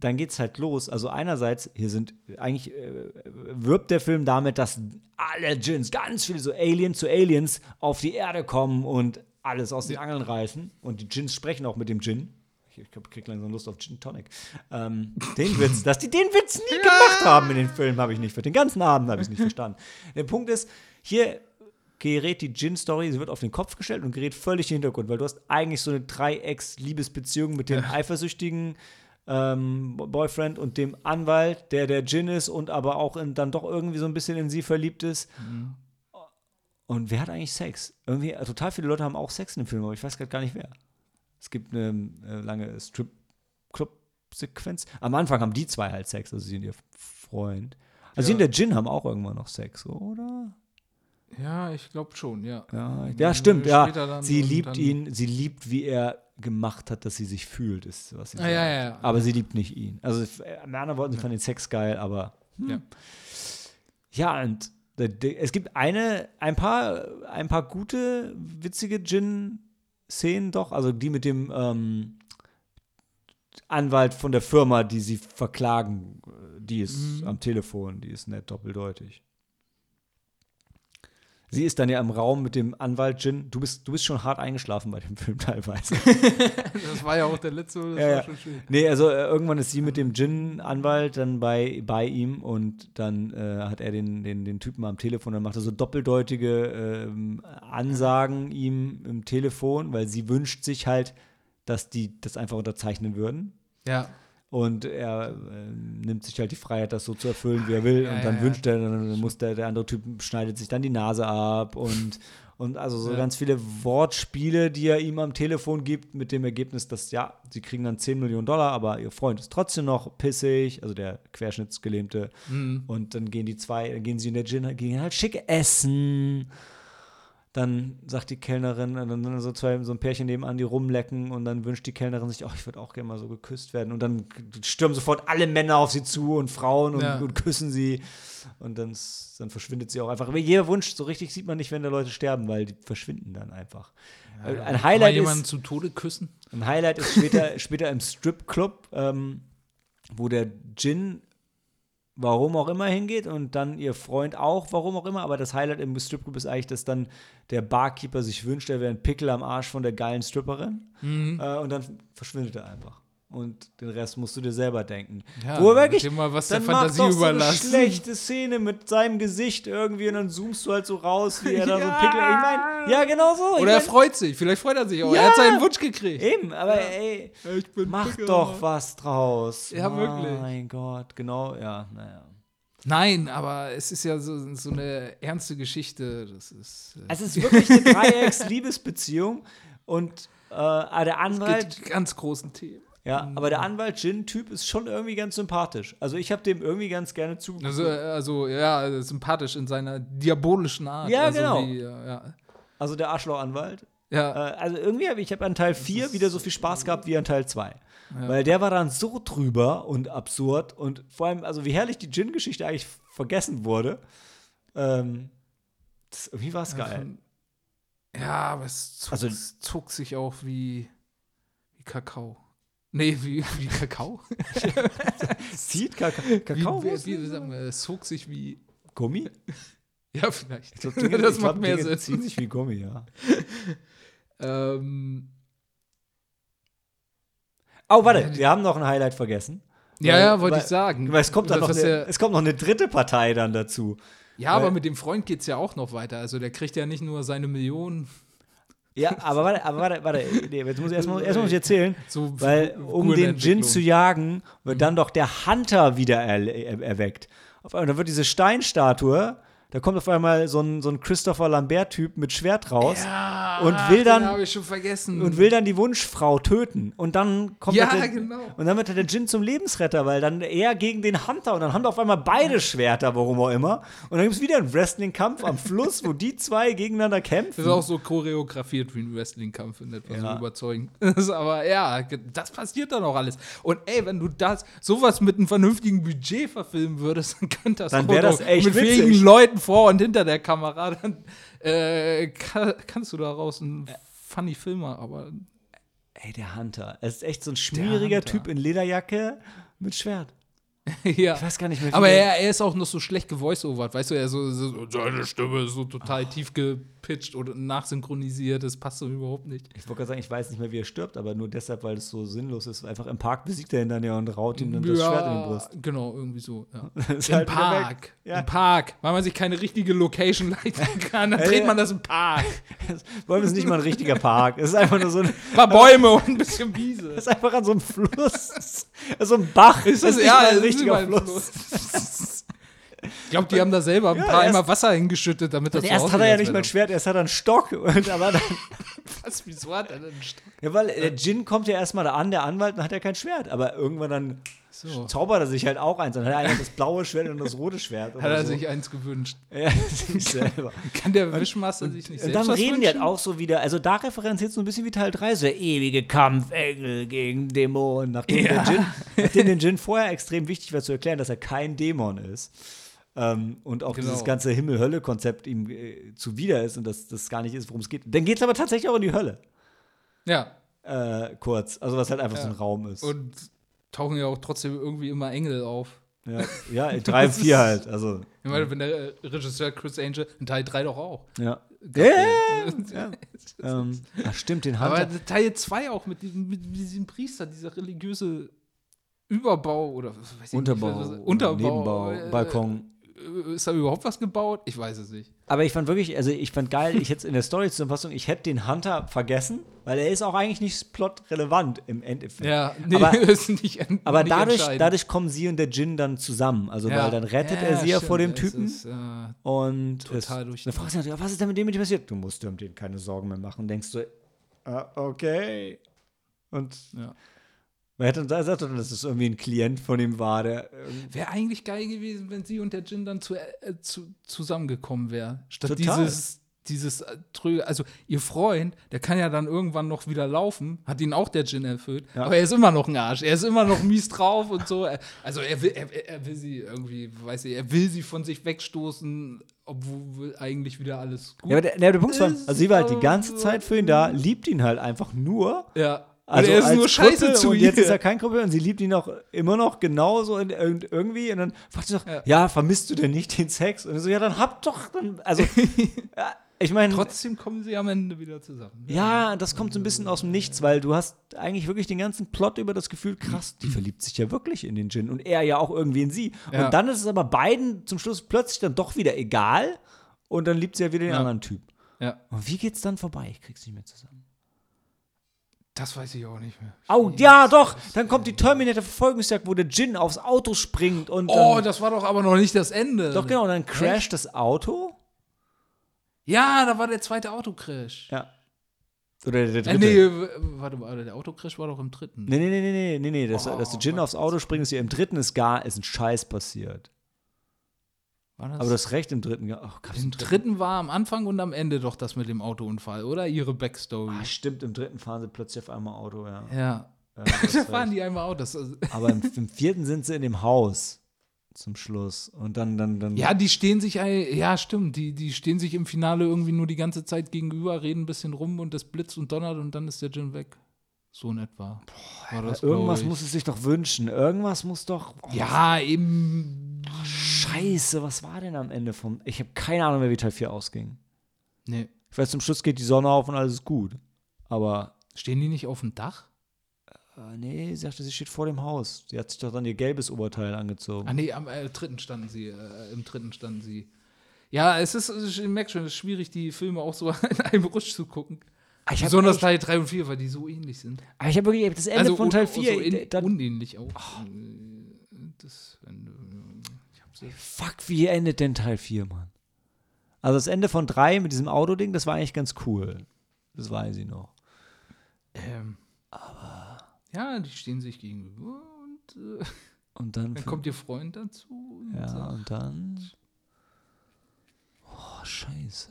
dann geht's halt los. Also einerseits, hier sind eigentlich äh, wirbt der Film damit, dass alle Djinns, ganz viele so Aliens zu Aliens auf die Erde kommen und alles aus den Angeln reißen. Und die Djinns sprechen auch mit dem Djinn. Ich, ich krieg langsam Lust auf Gin Tonic. Ähm, den Witz, dass die den Witz nie gemacht haben in den Film, habe ich nicht. Für den ganzen Abend habe ich es nicht verstanden. Der Punkt ist, hier gerät die Gin-Story, sie wird auf den Kopf gestellt und gerät völlig in den Hintergrund, weil du hast eigentlich so eine Dreiecks-Liebesbeziehung mit dem eifersüchtigen ähm, Boyfriend und dem Anwalt, der der Gin ist und aber auch in, dann doch irgendwie so ein bisschen in sie verliebt ist. Und wer hat eigentlich Sex? Irgendwie, äh, total viele Leute haben auch Sex in dem Film, aber ich weiß gerade gar nicht wer. Es gibt eine äh, lange Strip-Club-Sequenz. Am Anfang haben die zwei halt Sex, also sie und ihr Freund. Also sie Ja. und der Jin haben auch irgendwann noch Sex, oder? Ja, ich glaube schon, ja. Ja, ja stimmt, ja. Sie liebt ihn, sie liebt, wie er gemacht hat, dass sie sich fühlt, ist, was sie Ah, sagt. ja, ja, ja. Aber sie liebt nicht ihn. Also, äh, mit anderen Worten, sie fand den Sex geil, aber. hm. Ja. Ja, und es gibt eine, ein paar, ein paar gute, witzige Gin-Szenen doch. Also die mit dem ähm, Anwalt von der Firma, die sie verklagen, äh, die ist Mhm. am Telefon, die ist nett doppeldeutig. Sie ist dann ja im Raum mit dem Anwalt Jin. Du bist, du bist schon hart eingeschlafen bei dem Film teilweise. Das war ja auch der letzte, das Ja, war schon schön. Nee, also äh, irgendwann ist sie mit dem Gin-Anwalt dann bei, bei ihm und dann äh, hat er den, den, den Typen am Telefon, dann macht er so doppeldeutige ähm, Ansagen ihm im Telefon, weil sie wünscht sich halt, dass die das einfach unterzeichnen würden. Ja. Und er äh, nimmt sich halt die Freiheit, das so zu erfüllen, wie er will. Ja, und dann ja, wünscht er, dann muss der, der andere Typ schneidet sich dann die Nase ab und, und also so Ja. ganz viele Wortspiele, die er ihm am Telefon gibt, mit dem Ergebnis, dass ja, sie kriegen dann 10 Millionen Dollar, aber ihr Freund ist trotzdem noch pissig, also der Querschnittsgelähmte. Mhm. Und dann gehen die zwei, dann gehen sie in der Gin, gehen halt schick essen. Dann sagt die Kellnerin, und dann sind so zwei, so ein Pärchen nebenan, die rumlecken und dann wünscht die Kellnerin sich, oh, ich würde auch gerne mal so geküsst werden. Und dann stürmen sofort alle Männer auf sie zu und Frauen und, Ja. und küssen sie. Und dann, dann verschwindet sie auch einfach. Aber jeder Wunsch, so richtig sieht man nicht, wenn da Leute sterben, weil die verschwinden dann einfach. Äh, ein Kann man Highlight jemanden ist, zu Tode küssen? ein Highlight ist später, später im Stripclub, ähm, wo der Gin warum auch immer hingeht und dann ihr Freund auch, warum auch immer. Aber das Highlight im Stripclub ist eigentlich, dass dann der Barkeeper sich wünscht, er wäre ein Pickel am Arsch von der geilen Stripperin. Mhm. Äh, und dann verschwindet er einfach. Und den Rest musst du dir selber denken. Ja, Wo er wirklich, dem mal was der dann mach Fantasie doch so eine überlassen. schlechte Szene mit seinem Gesicht irgendwie und dann zoomst du halt so raus, wie er da so Ja. Pickel. Ich meine, ja, genau so. Ich Oder er mein, freut sich. Vielleicht freut er sich auch. Ja. Er hat seinen Wunsch gekriegt. Eben, aber ey, Ich bin Mach Pickel. doch was draus. Ja, wirklich. Mein Gott, genau, ja, naja. Nein, aber es ist ja so, so eine ernste Geschichte. Das ist. Äh, Es ist wirklich eine Dreiecks-Liebesbeziehung und äh, der es Anwalt, gibt ganz großen Themen. Ja, aber der Anwalt-Jin-Typ ist schon irgendwie ganz sympathisch. Also ich habe dem irgendwie ganz gerne zugeguckt. Also, äh, also ja, sympathisch in seiner diabolischen Art. Ja, also genau. Wie, ja, ja. Also der Arschloch-Anwalt. ja. Äh, also irgendwie habe ich hab an Teil 4 wieder so viel Spaß gehabt wie an Teil 2. Ja. Weil der war dann so drüber und absurd und vor allem, also wie herrlich die Jin-Geschichte eigentlich vergessen wurde. Ähm, das, irgendwie war es geil. Ja, aber es zog, Also- zog sich auch wie, wie Kakao. Nee, wie, wie Kakao? Zieht Kaka wie, Kakao? wie, wie, sagen wir, es zog sich wie. Gummi? Ja, vielleicht. Ich glaub, Dinge- das ich macht glaub, mehr Dinge Sinn. ziehen sich wie Gummi, ja. Ähm, Oh, warte, wir haben noch ein Highlight vergessen. ja, Weil- ja, wollte ich sagen. Weil es kommt, dann noch eine, ja, es kommt noch eine dritte Partei dann dazu. ja, aber mit dem Freund geht es ja auch noch weiter. Also der kriegt ja nicht nur seine Millionen. Ja, aber warte, aber warte, warte. Nee, jetzt muss ich erstmal erst muss ich erzählen. So Weil, um den Djinn zu jagen, wird dann doch der Hunter wieder er, er, erweckt. Auf einmal, dann wird diese Steinstatue, da kommt auf einmal so ein, so ein Christopher Lambert-Typ mit Schwert raus ja, und will dann- und will dann die Wunschfrau töten. Und dann kommt Ja, der, genau. Und dann wird der Djinn zum Lebensretter, weil dann er gegen den Hunter und dann haben wir auf einmal beide Schwerter, warum auch immer. Und dann gibt es wieder einen Wrestling-Kampf am Fluss, wo die zwei gegeneinander kämpfen. Das ist auch so choreografiert wie ein Wrestling-Kampf in etwa Ja. überzeugend. Aber ja, das passiert dann auch alles. Und ey, wenn du das sowas mit einem vernünftigen Budget verfilmen würdest, dann könnte das Dann auch das echt mit witzig. fähigen Leuten vor und hinter der Kamera. Dann äh, ka kannst du daraus einen funny Filmer, aber Ey, der Hunter. Er ist echt so ein schmieriger. Typ in Lederjacke mit Schwert. ja. Ich weiß gar nicht mehr. Aber er, er ist auch noch so schlecht gevoiceovert, weißt du, er so, so seine Stimme ist so total tief gepitcht oder nachsynchronisiert, das passt so überhaupt nicht. Ich wollte gerade sagen, ich weiß nicht mehr, wie er stirbt, aber nur deshalb, weil es so sinnlos ist. Einfach im Park besiegt er ihn dann ja und raut ihm dann das Schwert in die Brust. Genau, irgendwie so. Ja. Das ist Im halt. Park. Ja. Im Park. Weil man sich keine richtige Location leisten kann, dann Ja, dreht ja. man das im Park. Allem ist nicht mal ein richtiger Park. Es ist einfach nur so ein, paar Bäume und ein bisschen Wiese. es ist einfach an so einem Fluss. So ein Bach. Ist Es das nicht ja mal ein es ist richtiger überall Fluss. Fluss. Ich glaube, die haben da selber ein Ja, paar immer Wasser hingeschüttet, damit das Und so erst hat er ja nicht mal ein Schwert, erst hat er einen Stock. Und, aber dann, Was, wieso hat er denn einen Stock? ja, weil der Djinn kommt ja erstmal da an, der Anwalt, dann hat er kein Schwert. Aber irgendwann dann So. zaubert er sich halt auch eins. Dann hat er einer das blaue Schwert und das rote Schwert. Hat er so. sich eins gewünscht. Ja, sich selber. Kann der Wischmaster sich nicht Und selbst dann was reden die halt wünschen? auch so wieder, also da referenziert so ein bisschen wie Teil 3, so der ewige Kampfengel gegen Dämonen. Nachdem, der Jin, nachdem den Jin vorher extrem wichtig war zu erklären, dass er kein Dämon ist. Ähm, und auch Genau. dieses ganze Himmel-Hölle-Konzept ihm äh, zuwider ist und dass das gar nicht ist, worum es geht. Dann geht es aber tatsächlich auch in die Hölle. Ja. Äh, kurz. Also was halt einfach Ja. so ein Raum ist. Und tauchen ja auch trotzdem irgendwie immer Engel auf. ja, ja, in 3 und 4 halt. Also, Ich meine, wenn der äh, Regisseur Chris Angel in Teil 3 doch auch. ja. Ja. Ähm, ach, stimmt, den Aber Hunter. Teil 2 auch mit diesem, mit diesem Priester, dieser religiöse Überbau oder was weiß ich Unterbau, nicht, was- Unterbau, Nebenbau, äh, Balkon. Äh, Ist da überhaupt was gebaut? Ich weiß es nicht. Aber ich fand wirklich, also ich fand geil, ich hätte in der Story-Zusammenfassung, ich hätte den Hunter vergessen, weil er ist auch eigentlich nicht plotrelevant im Endeffekt. Ja, nee, Aber- ist nicht, en- Aber nicht dadurch, dadurch kommen sie und der Jin dann zusammen. Also, Ja. weil dann rettet er sie ja vor dem Typen. Ist, äh, und total durch- dann fragst du dich, was ist denn mit dem mit dir passiert? Du musst dir um den keine Sorgen mehr machen. Und denkst du, ah, okay. Und ja. Man hätte dann gesagt, dass es irgendwie ein Klient von ihm war, der Wäre eigentlich geil gewesen, wenn sie und der Jin dann zu, äh, zu, zusammengekommen wären. Statt Total. dieses, dieses äh, tröge, also ihr Freund, der kann ja dann irgendwann noch wieder laufen, hat ihn auch der Jin erfüllt, Ja. aber er ist immer noch ein Arsch, er ist immer noch mies drauf und so. Also er will, er, er will sie irgendwie, weiß ich, er will sie von sich wegstoßen, obwohl eigentlich wieder alles gut Ja, aber der, der, der Punkt war, ist, also sie war halt die ganze Zeit für ihn da, liebt ihn halt einfach nur. Ja. Also und er ist als nur scheiße Krüppel zu und ihr. jetzt ist er kein Krüppel und sie liebt ihn auch immer noch genauso irgend- irgendwie und dann fragt sie doch, ja. Ja. vermisst du denn nicht den Sex? Und so, ja, dann habt doch, dann, also, ja, ich meine, Trotzdem kommen sie am Ende wieder zusammen. ja, das kommt so ein bisschen aus dem Nichts, weil du hast eigentlich wirklich den ganzen Plot über das Gefühl, krass, die verliebt sich ja wirklich in den Jin und er ja auch irgendwie in sie. Ja. Und dann ist es aber beiden zum Schluss plötzlich dann doch wieder egal und dann liebt sie ja wieder den anderen Typ. Ja, Und wie geht's dann vorbei? Ich krieg's nicht mehr zusammen. Das weiß ich auch nicht mehr. Oh, ja, doch! Dann kommt die Terminator-Verfolgungsjagd, wo der Jin aufs Auto springt und Oh, dann, das war doch aber noch nicht das Ende. Doch, genau, und dann crasht das Auto. Ja, da war der zweite Autocrash. Ja. Oder der, Äh, dritte. nee, w- warte mal, der Autocrash war doch im dritten. Nee, nee, nee, nee, nee, nee, nee. Dass, Oh, dass der Jin aufs Auto springt, ist hier im dritten ist gar, ist ein Scheiß passiert. Das? Aber du hast recht im dritten. gab's Im dritten war am Anfang und am Ende doch das mit dem Autounfall, oder? Ihre Backstory. Ah, stimmt, im dritten fahren sie plötzlich auf einmal Auto, ja. ja. ja da fahren die einmal Autos. Aber im, im vierten sind sie in dem Haus zum Schluss. Und dann, dann, dann. ja, die stehen sich, ja, stimmt, die, die stehen sich im Finale irgendwie nur die ganze Zeit gegenüber, reden ein bisschen rum und das blitzt und donnert und dann ist der Jin weg. So in etwa. War das, irgendwas muss es sich doch wünschen. Irgendwas muss doch. Oh, Ja, eben. Scheiße, was war denn am Ende vom. Ich habe keine Ahnung mehr, wie Teil 4 ausging. Nee. Ich weiß, zum Schluss geht die Sonne auf und alles ist gut. Aber. Stehen die nicht auf dem Dach? Äh, nee, sie sagte, sie steht vor dem Haus. Sie hat sich doch dann ihr gelbes Oberteil angezogen. Ah, nee, am äh, dritten standen sie. Äh, Im dritten standen sie. Ja, es ist, ich merke schon, es ist schwierig, die Filme auch so in einem Rutsch zu gucken. Ah, ich Besonders Teil 3 und 4, weil die so ähnlich sind. Aber ich habe wirklich das Ende also von Teil so 4. in, dann, unähnlich auch. Äh, Das Ende. Fuck, wie endet denn Teil 4, Mann? Also das Ende von 3 mit diesem Autoding, das war eigentlich ganz cool. Das weiß ich noch. Ähm, aber. Ja, die stehen sich gegenüber und äh, Und dann, dann kommt ihr Freund dazu. Und ja, sagt, und dann. Oh, scheiße.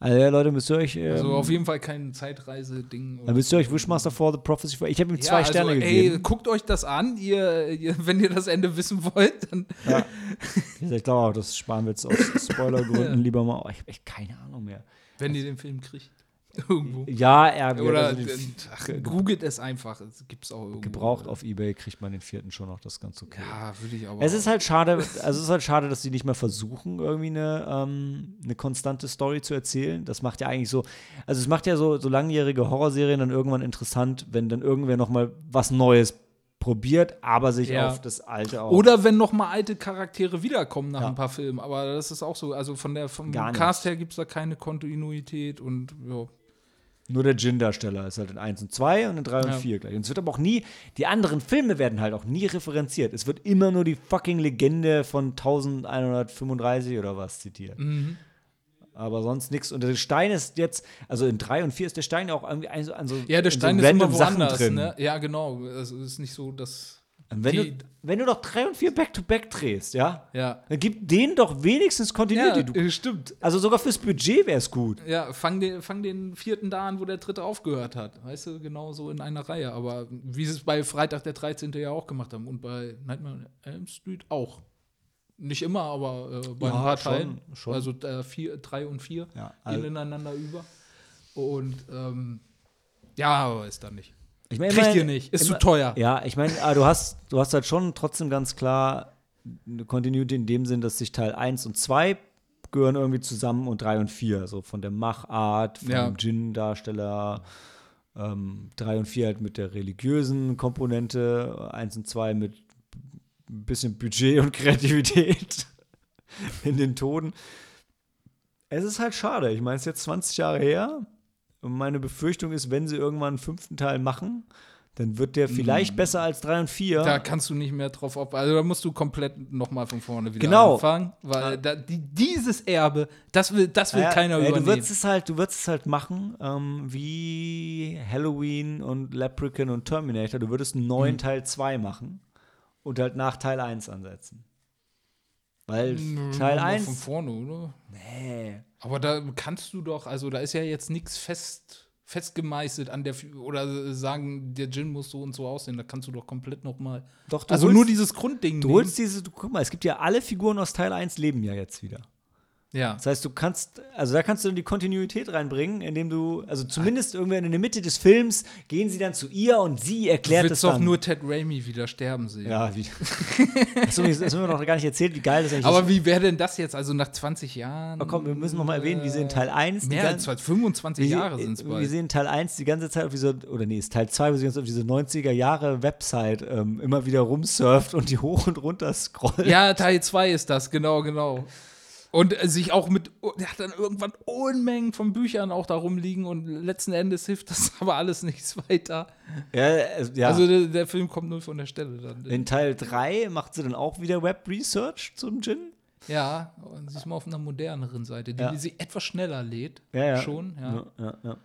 Also ja, Leute, müsst ihr euch. Ähm, also auf jeden Fall kein Zeitreise-Ding. dann müsst ihr euch Wishmaster for the Prophecy. Ich habe ihm zwei ja, Sterne also, gegeben. Ey, guckt euch das an, ihr, ihr, wenn ihr das Ende wissen wollt, dann Ja. Ich glaube auch, das sparen wir jetzt aus Spoilergründen lieber mal. Oh, ich habe echt keine Ahnung mehr. wenn ihr den Film kriegt. Irgendwo. Ja, er Oder also ach, googelt es einfach. Es gibt's auch irgendwo. gebraucht auf Ebay kriegt man den vierten schon noch, das ist ganz okay. Ja, würde ich aber. Es ist halt schade, also es ist halt schade, dass sie nicht mehr versuchen, irgendwie eine, ähm, eine konstante Story zu erzählen. Das macht ja eigentlich so, also es macht ja so, so langjährige Horrorserien dann irgendwann interessant, wenn dann irgendwer noch mal was Neues probiert, aber sich Ja. auf das Alte auch. Oder wenn noch mal alte Charaktere wiederkommen nach Ja. ein paar Filmen. Aber das ist auch so. Also von der vom. Cast her gibt es da keine Kontinuität und ja. Nur der Jin-Darsteller ist halt in 1 und 2 und in 3 und Ja. 4 gleich. Und es wird aber auch nie, die anderen Filme werden halt auch nie referenziert. Es wird immer nur die fucking Legende von 1135 oder was zitiert. Mhm. Aber sonst nichts. Und der Stein ist jetzt, also in 3 und 4 ist der Stein auch irgendwie an so, an so Ja, der in Stein so ist immer woanders. drin. Ne? Ja, genau. Es ist nicht so, dass Wenn, Die- du, wenn du doch drei und vier Back-to-Back drehst, ja, Ja. dann gib denen doch wenigstens Ja, Continuity. du, äh, stimmt. also sogar fürs Budget wäre es gut. Ja, fang den, fang den vierten da an, wo der dritte aufgehört hat. Weißt du, genau so in einer Reihe. Aber wie sie es bei Freitag der 13. ja auch gemacht haben und bei Nightmare on Elm Street auch. Nicht immer, aber äh, bei Ja, ein paar schon, Teilen. schon. Also äh, vier, drei und vier Ja, gehen also- ineinander über. Und ähm, ja, aber ist dann nicht. Ich mein, Kriegt ihr nicht. Ist immer- zu teuer. Ja, ich meine, ah, du hast, du hast halt schon trotzdem ganz klar eine Continuity in dem Sinn, dass sich Teil 1 und 2 gehören irgendwie zusammen und 3 und 4, so von der Machart, vom Ja. Djinn-Darsteller, ähm, 3 und 4 halt mit der religiösen Komponente, 1 und 2 mit ein bisschen Budget und Kreativität in den Toten. Es ist halt schade. Ich meine, es ist jetzt 20 Jahre her. Und meine Befürchtung ist, wenn sie irgendwann einen fünften Teil machen, dann wird der vielleicht besser als 3 und 4. Da kannst du nicht mehr drauf auf. Also da musst du komplett nochmal von vorne wieder Genau. anfangen. Weil da, die, dieses Erbe, das will, das will Ja, keiner ja, übernehmen. Du würdest es halt, du würdest es halt machen, ähm, wie Halloween und Leprechaun und Terminator. Du würdest einen Mhm. neuen Teil 2 machen und halt nach Teil 1 ansetzen. Weil Teil Nur 1. Von vorne, oder? Nee. Aber da kannst du doch, also da ist ja jetzt nichts fest, festgemeißelt an der, oder sagen, der Gin muss so und so aussehen, da kannst du doch komplett noch mal. Doch, du Also holst, nur dieses Grundding. Du holst diese, du, guck mal, es gibt ja alle Figuren aus Teil 1 leben ja jetzt wieder. Ja. Das heißt, du kannst, also da kannst du die Kontinuität reinbringen, indem du, also zumindest irgendwann in der Mitte des Films gehen sie dann zu ihr und sie Du erklärt es willst doch dann. nur Ted Raimi wieder sterben sehen. ja, wie. Das haben wir noch gar nicht erzählt, wie geil das eigentlich Aber ist. wie wäre denn das jetzt, also nach 20 Jahren? Aber komm, wir müssen noch mal erwähnen, wie sie in Teil 1 die Mehr als 25 wie sie- Jahre sind es Wir bald. sehen Teil 1 die ganze Zeit auf diese, oder nee, ist Teil 2, wo sie ganz auf diese 90er Jahre Website ähm, immer wieder rumsurft und die hoch und runter scrollt. Ja, Teil 2 ist das, genau, genau. Und äh, sich auch mit, der hat dann irgendwann Unmengen von Büchern auch da rumliegen und letzten Endes hilft das aber alles nichts weiter. Ja, ja. Also der, der Film kommt nur von der Stelle dann. in Teil 3 macht sie dann auch wieder Web-Research zum Gin. Ja, und sie ist mal auf einer moderneren Seite, die Ja. sie etwas schneller lädt. Ja, ja. Schon, ja. Ja, ja.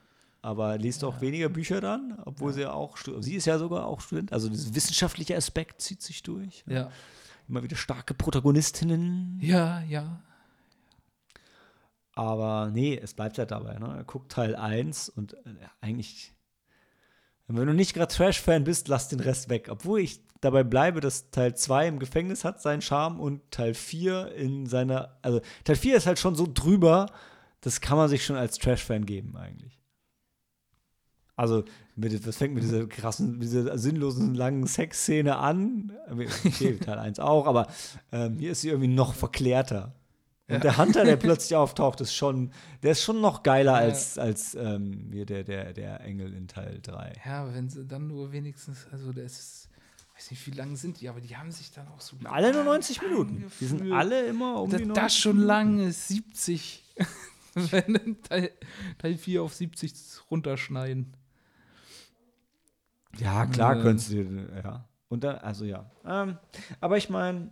Aber liest auch weniger Bücher dann, obwohl sie ja auch, sie ist ja sogar auch Student, also dieser wissenschaftliche Aspekt zieht sich durch. Ja, Immer wieder starke Protagonistinnen. ja, ja. Aber nee, es bleibt ja dabei. Ne? Er guckt Teil 1 und äh, eigentlich, wenn du nicht gerade Trash-Fan bist, lass den Rest weg. Obwohl ich dabei bleibe, dass Teil 2 im Gefängnis hat seinen Charme und Teil 4 in seiner, also Teil 4 ist halt schon so drüber, das kann man sich schon als Trash-Fan geben eigentlich. Also, mit, das fängt mit dieser krassen, dieser sinnlosen langen Sexszene an. Okay, Teil 1 auch, aber ähm, hier ist sie irgendwie noch verklärter. Und der Hunter, der plötzlich auftaucht, ist schon, der ist schon noch geiler als, als ähm, der, der, der Engel in Teil 3. Ja, wenn sie dann nur wenigstens, also das ist, weiß nicht, wie lang sind die, aber die haben sich dann auch so. Alle nur 90 Minuten. Die sind alle immer um Da, die 90 das schon lange 70. wenn Teil, Teil 4 auf 70 runterschneiden. Ja, klar Äh. könntest du, ja. Und dann, also ja. Ähm, aber ich meine,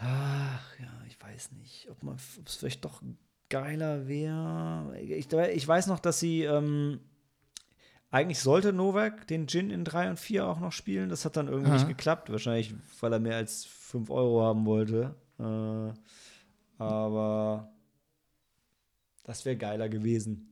ach ja, ich weiß nicht, ob man, ob es vielleicht doch geiler wäre. Ich, ich weiß noch, dass sie, ähm, eigentlich sollte Novak den Gin in 3 und 4 auch noch spielen. Das hat dann irgendwie Aha. nicht geklappt. Wahrscheinlich, weil er mehr als 5 Euro haben wollte. Äh, aber das wäre geiler gewesen,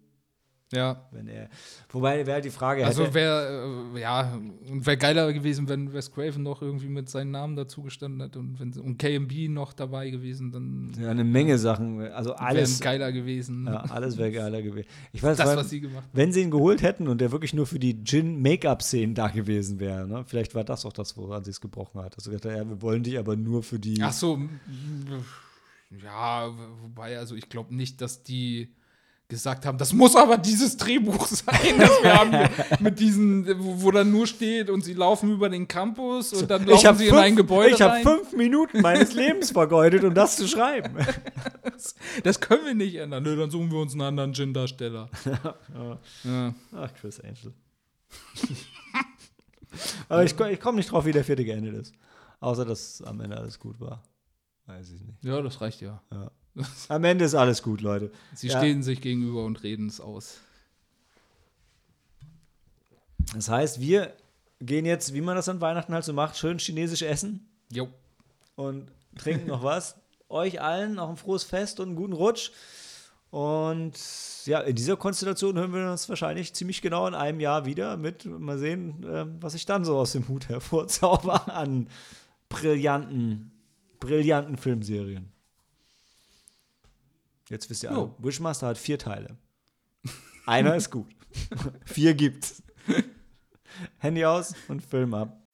Ja. wenn er. Wobei wäre halt die Frage, Also wäre äh, ja, wäre geiler gewesen, wenn Wes Craven noch irgendwie mit seinen Namen dazu gestanden hätte und wenn und KMB noch dabei gewesen, dann Ja, eine Menge Sachen. Also wäre alles, geiler gewesen. ja, alles wäre geiler gewesen. Ich weiß, das, allem, was sie gemacht haben. wenn sie ihn geholt hätten und der wirklich nur für die Gin-Make-up-Szenen da gewesen wäre, ne? vielleicht war das auch das, woran sie es gebrochen hat. Also ja, wir wollen dich aber nur für die. Ach so, ja, wobei, also ich glaube nicht, dass die gesagt haben, das muss aber dieses Drehbuch sein, das wir haben hier mit diesen, wo, wo dann nur steht und sie laufen über den Campus und dann laufen habe sie fünf, in ein Gebäude ich hab rein. fünf Minuten meines Lebens vergeudet, um das zu schreiben. Das können wir nicht ändern. Nö, dann suchen wir uns einen anderen Gin-Darsteller. ja. Ach, Chris Angel. aber ich, ich komme nicht drauf, wie der vierte geendet ist. Außer, dass am Ende alles gut war. Weiß ich nicht. ja, das reicht ja. Am Ende ist alles gut, Leute. Sie Ja. stehen sich gegenüber und reden es aus. Das heißt, wir gehen jetzt, wie man das an Weihnachten halt so macht, schön chinesisch essen Jo. und trinken noch was. Euch allen noch ein frohes Fest und einen guten Rutsch. Und ja, in dieser Konstellation hören wir uns wahrscheinlich ziemlich genau in einem Jahr wieder mit, mal sehen, äh, was ich dann so aus dem Hut hervorzauber an brillanten, brillanten Filmserien. Jetzt wisst ihr alle. Wishmaster hat vier Teile. Einer ist gut. vier gibt's. Handy aus und Film ab.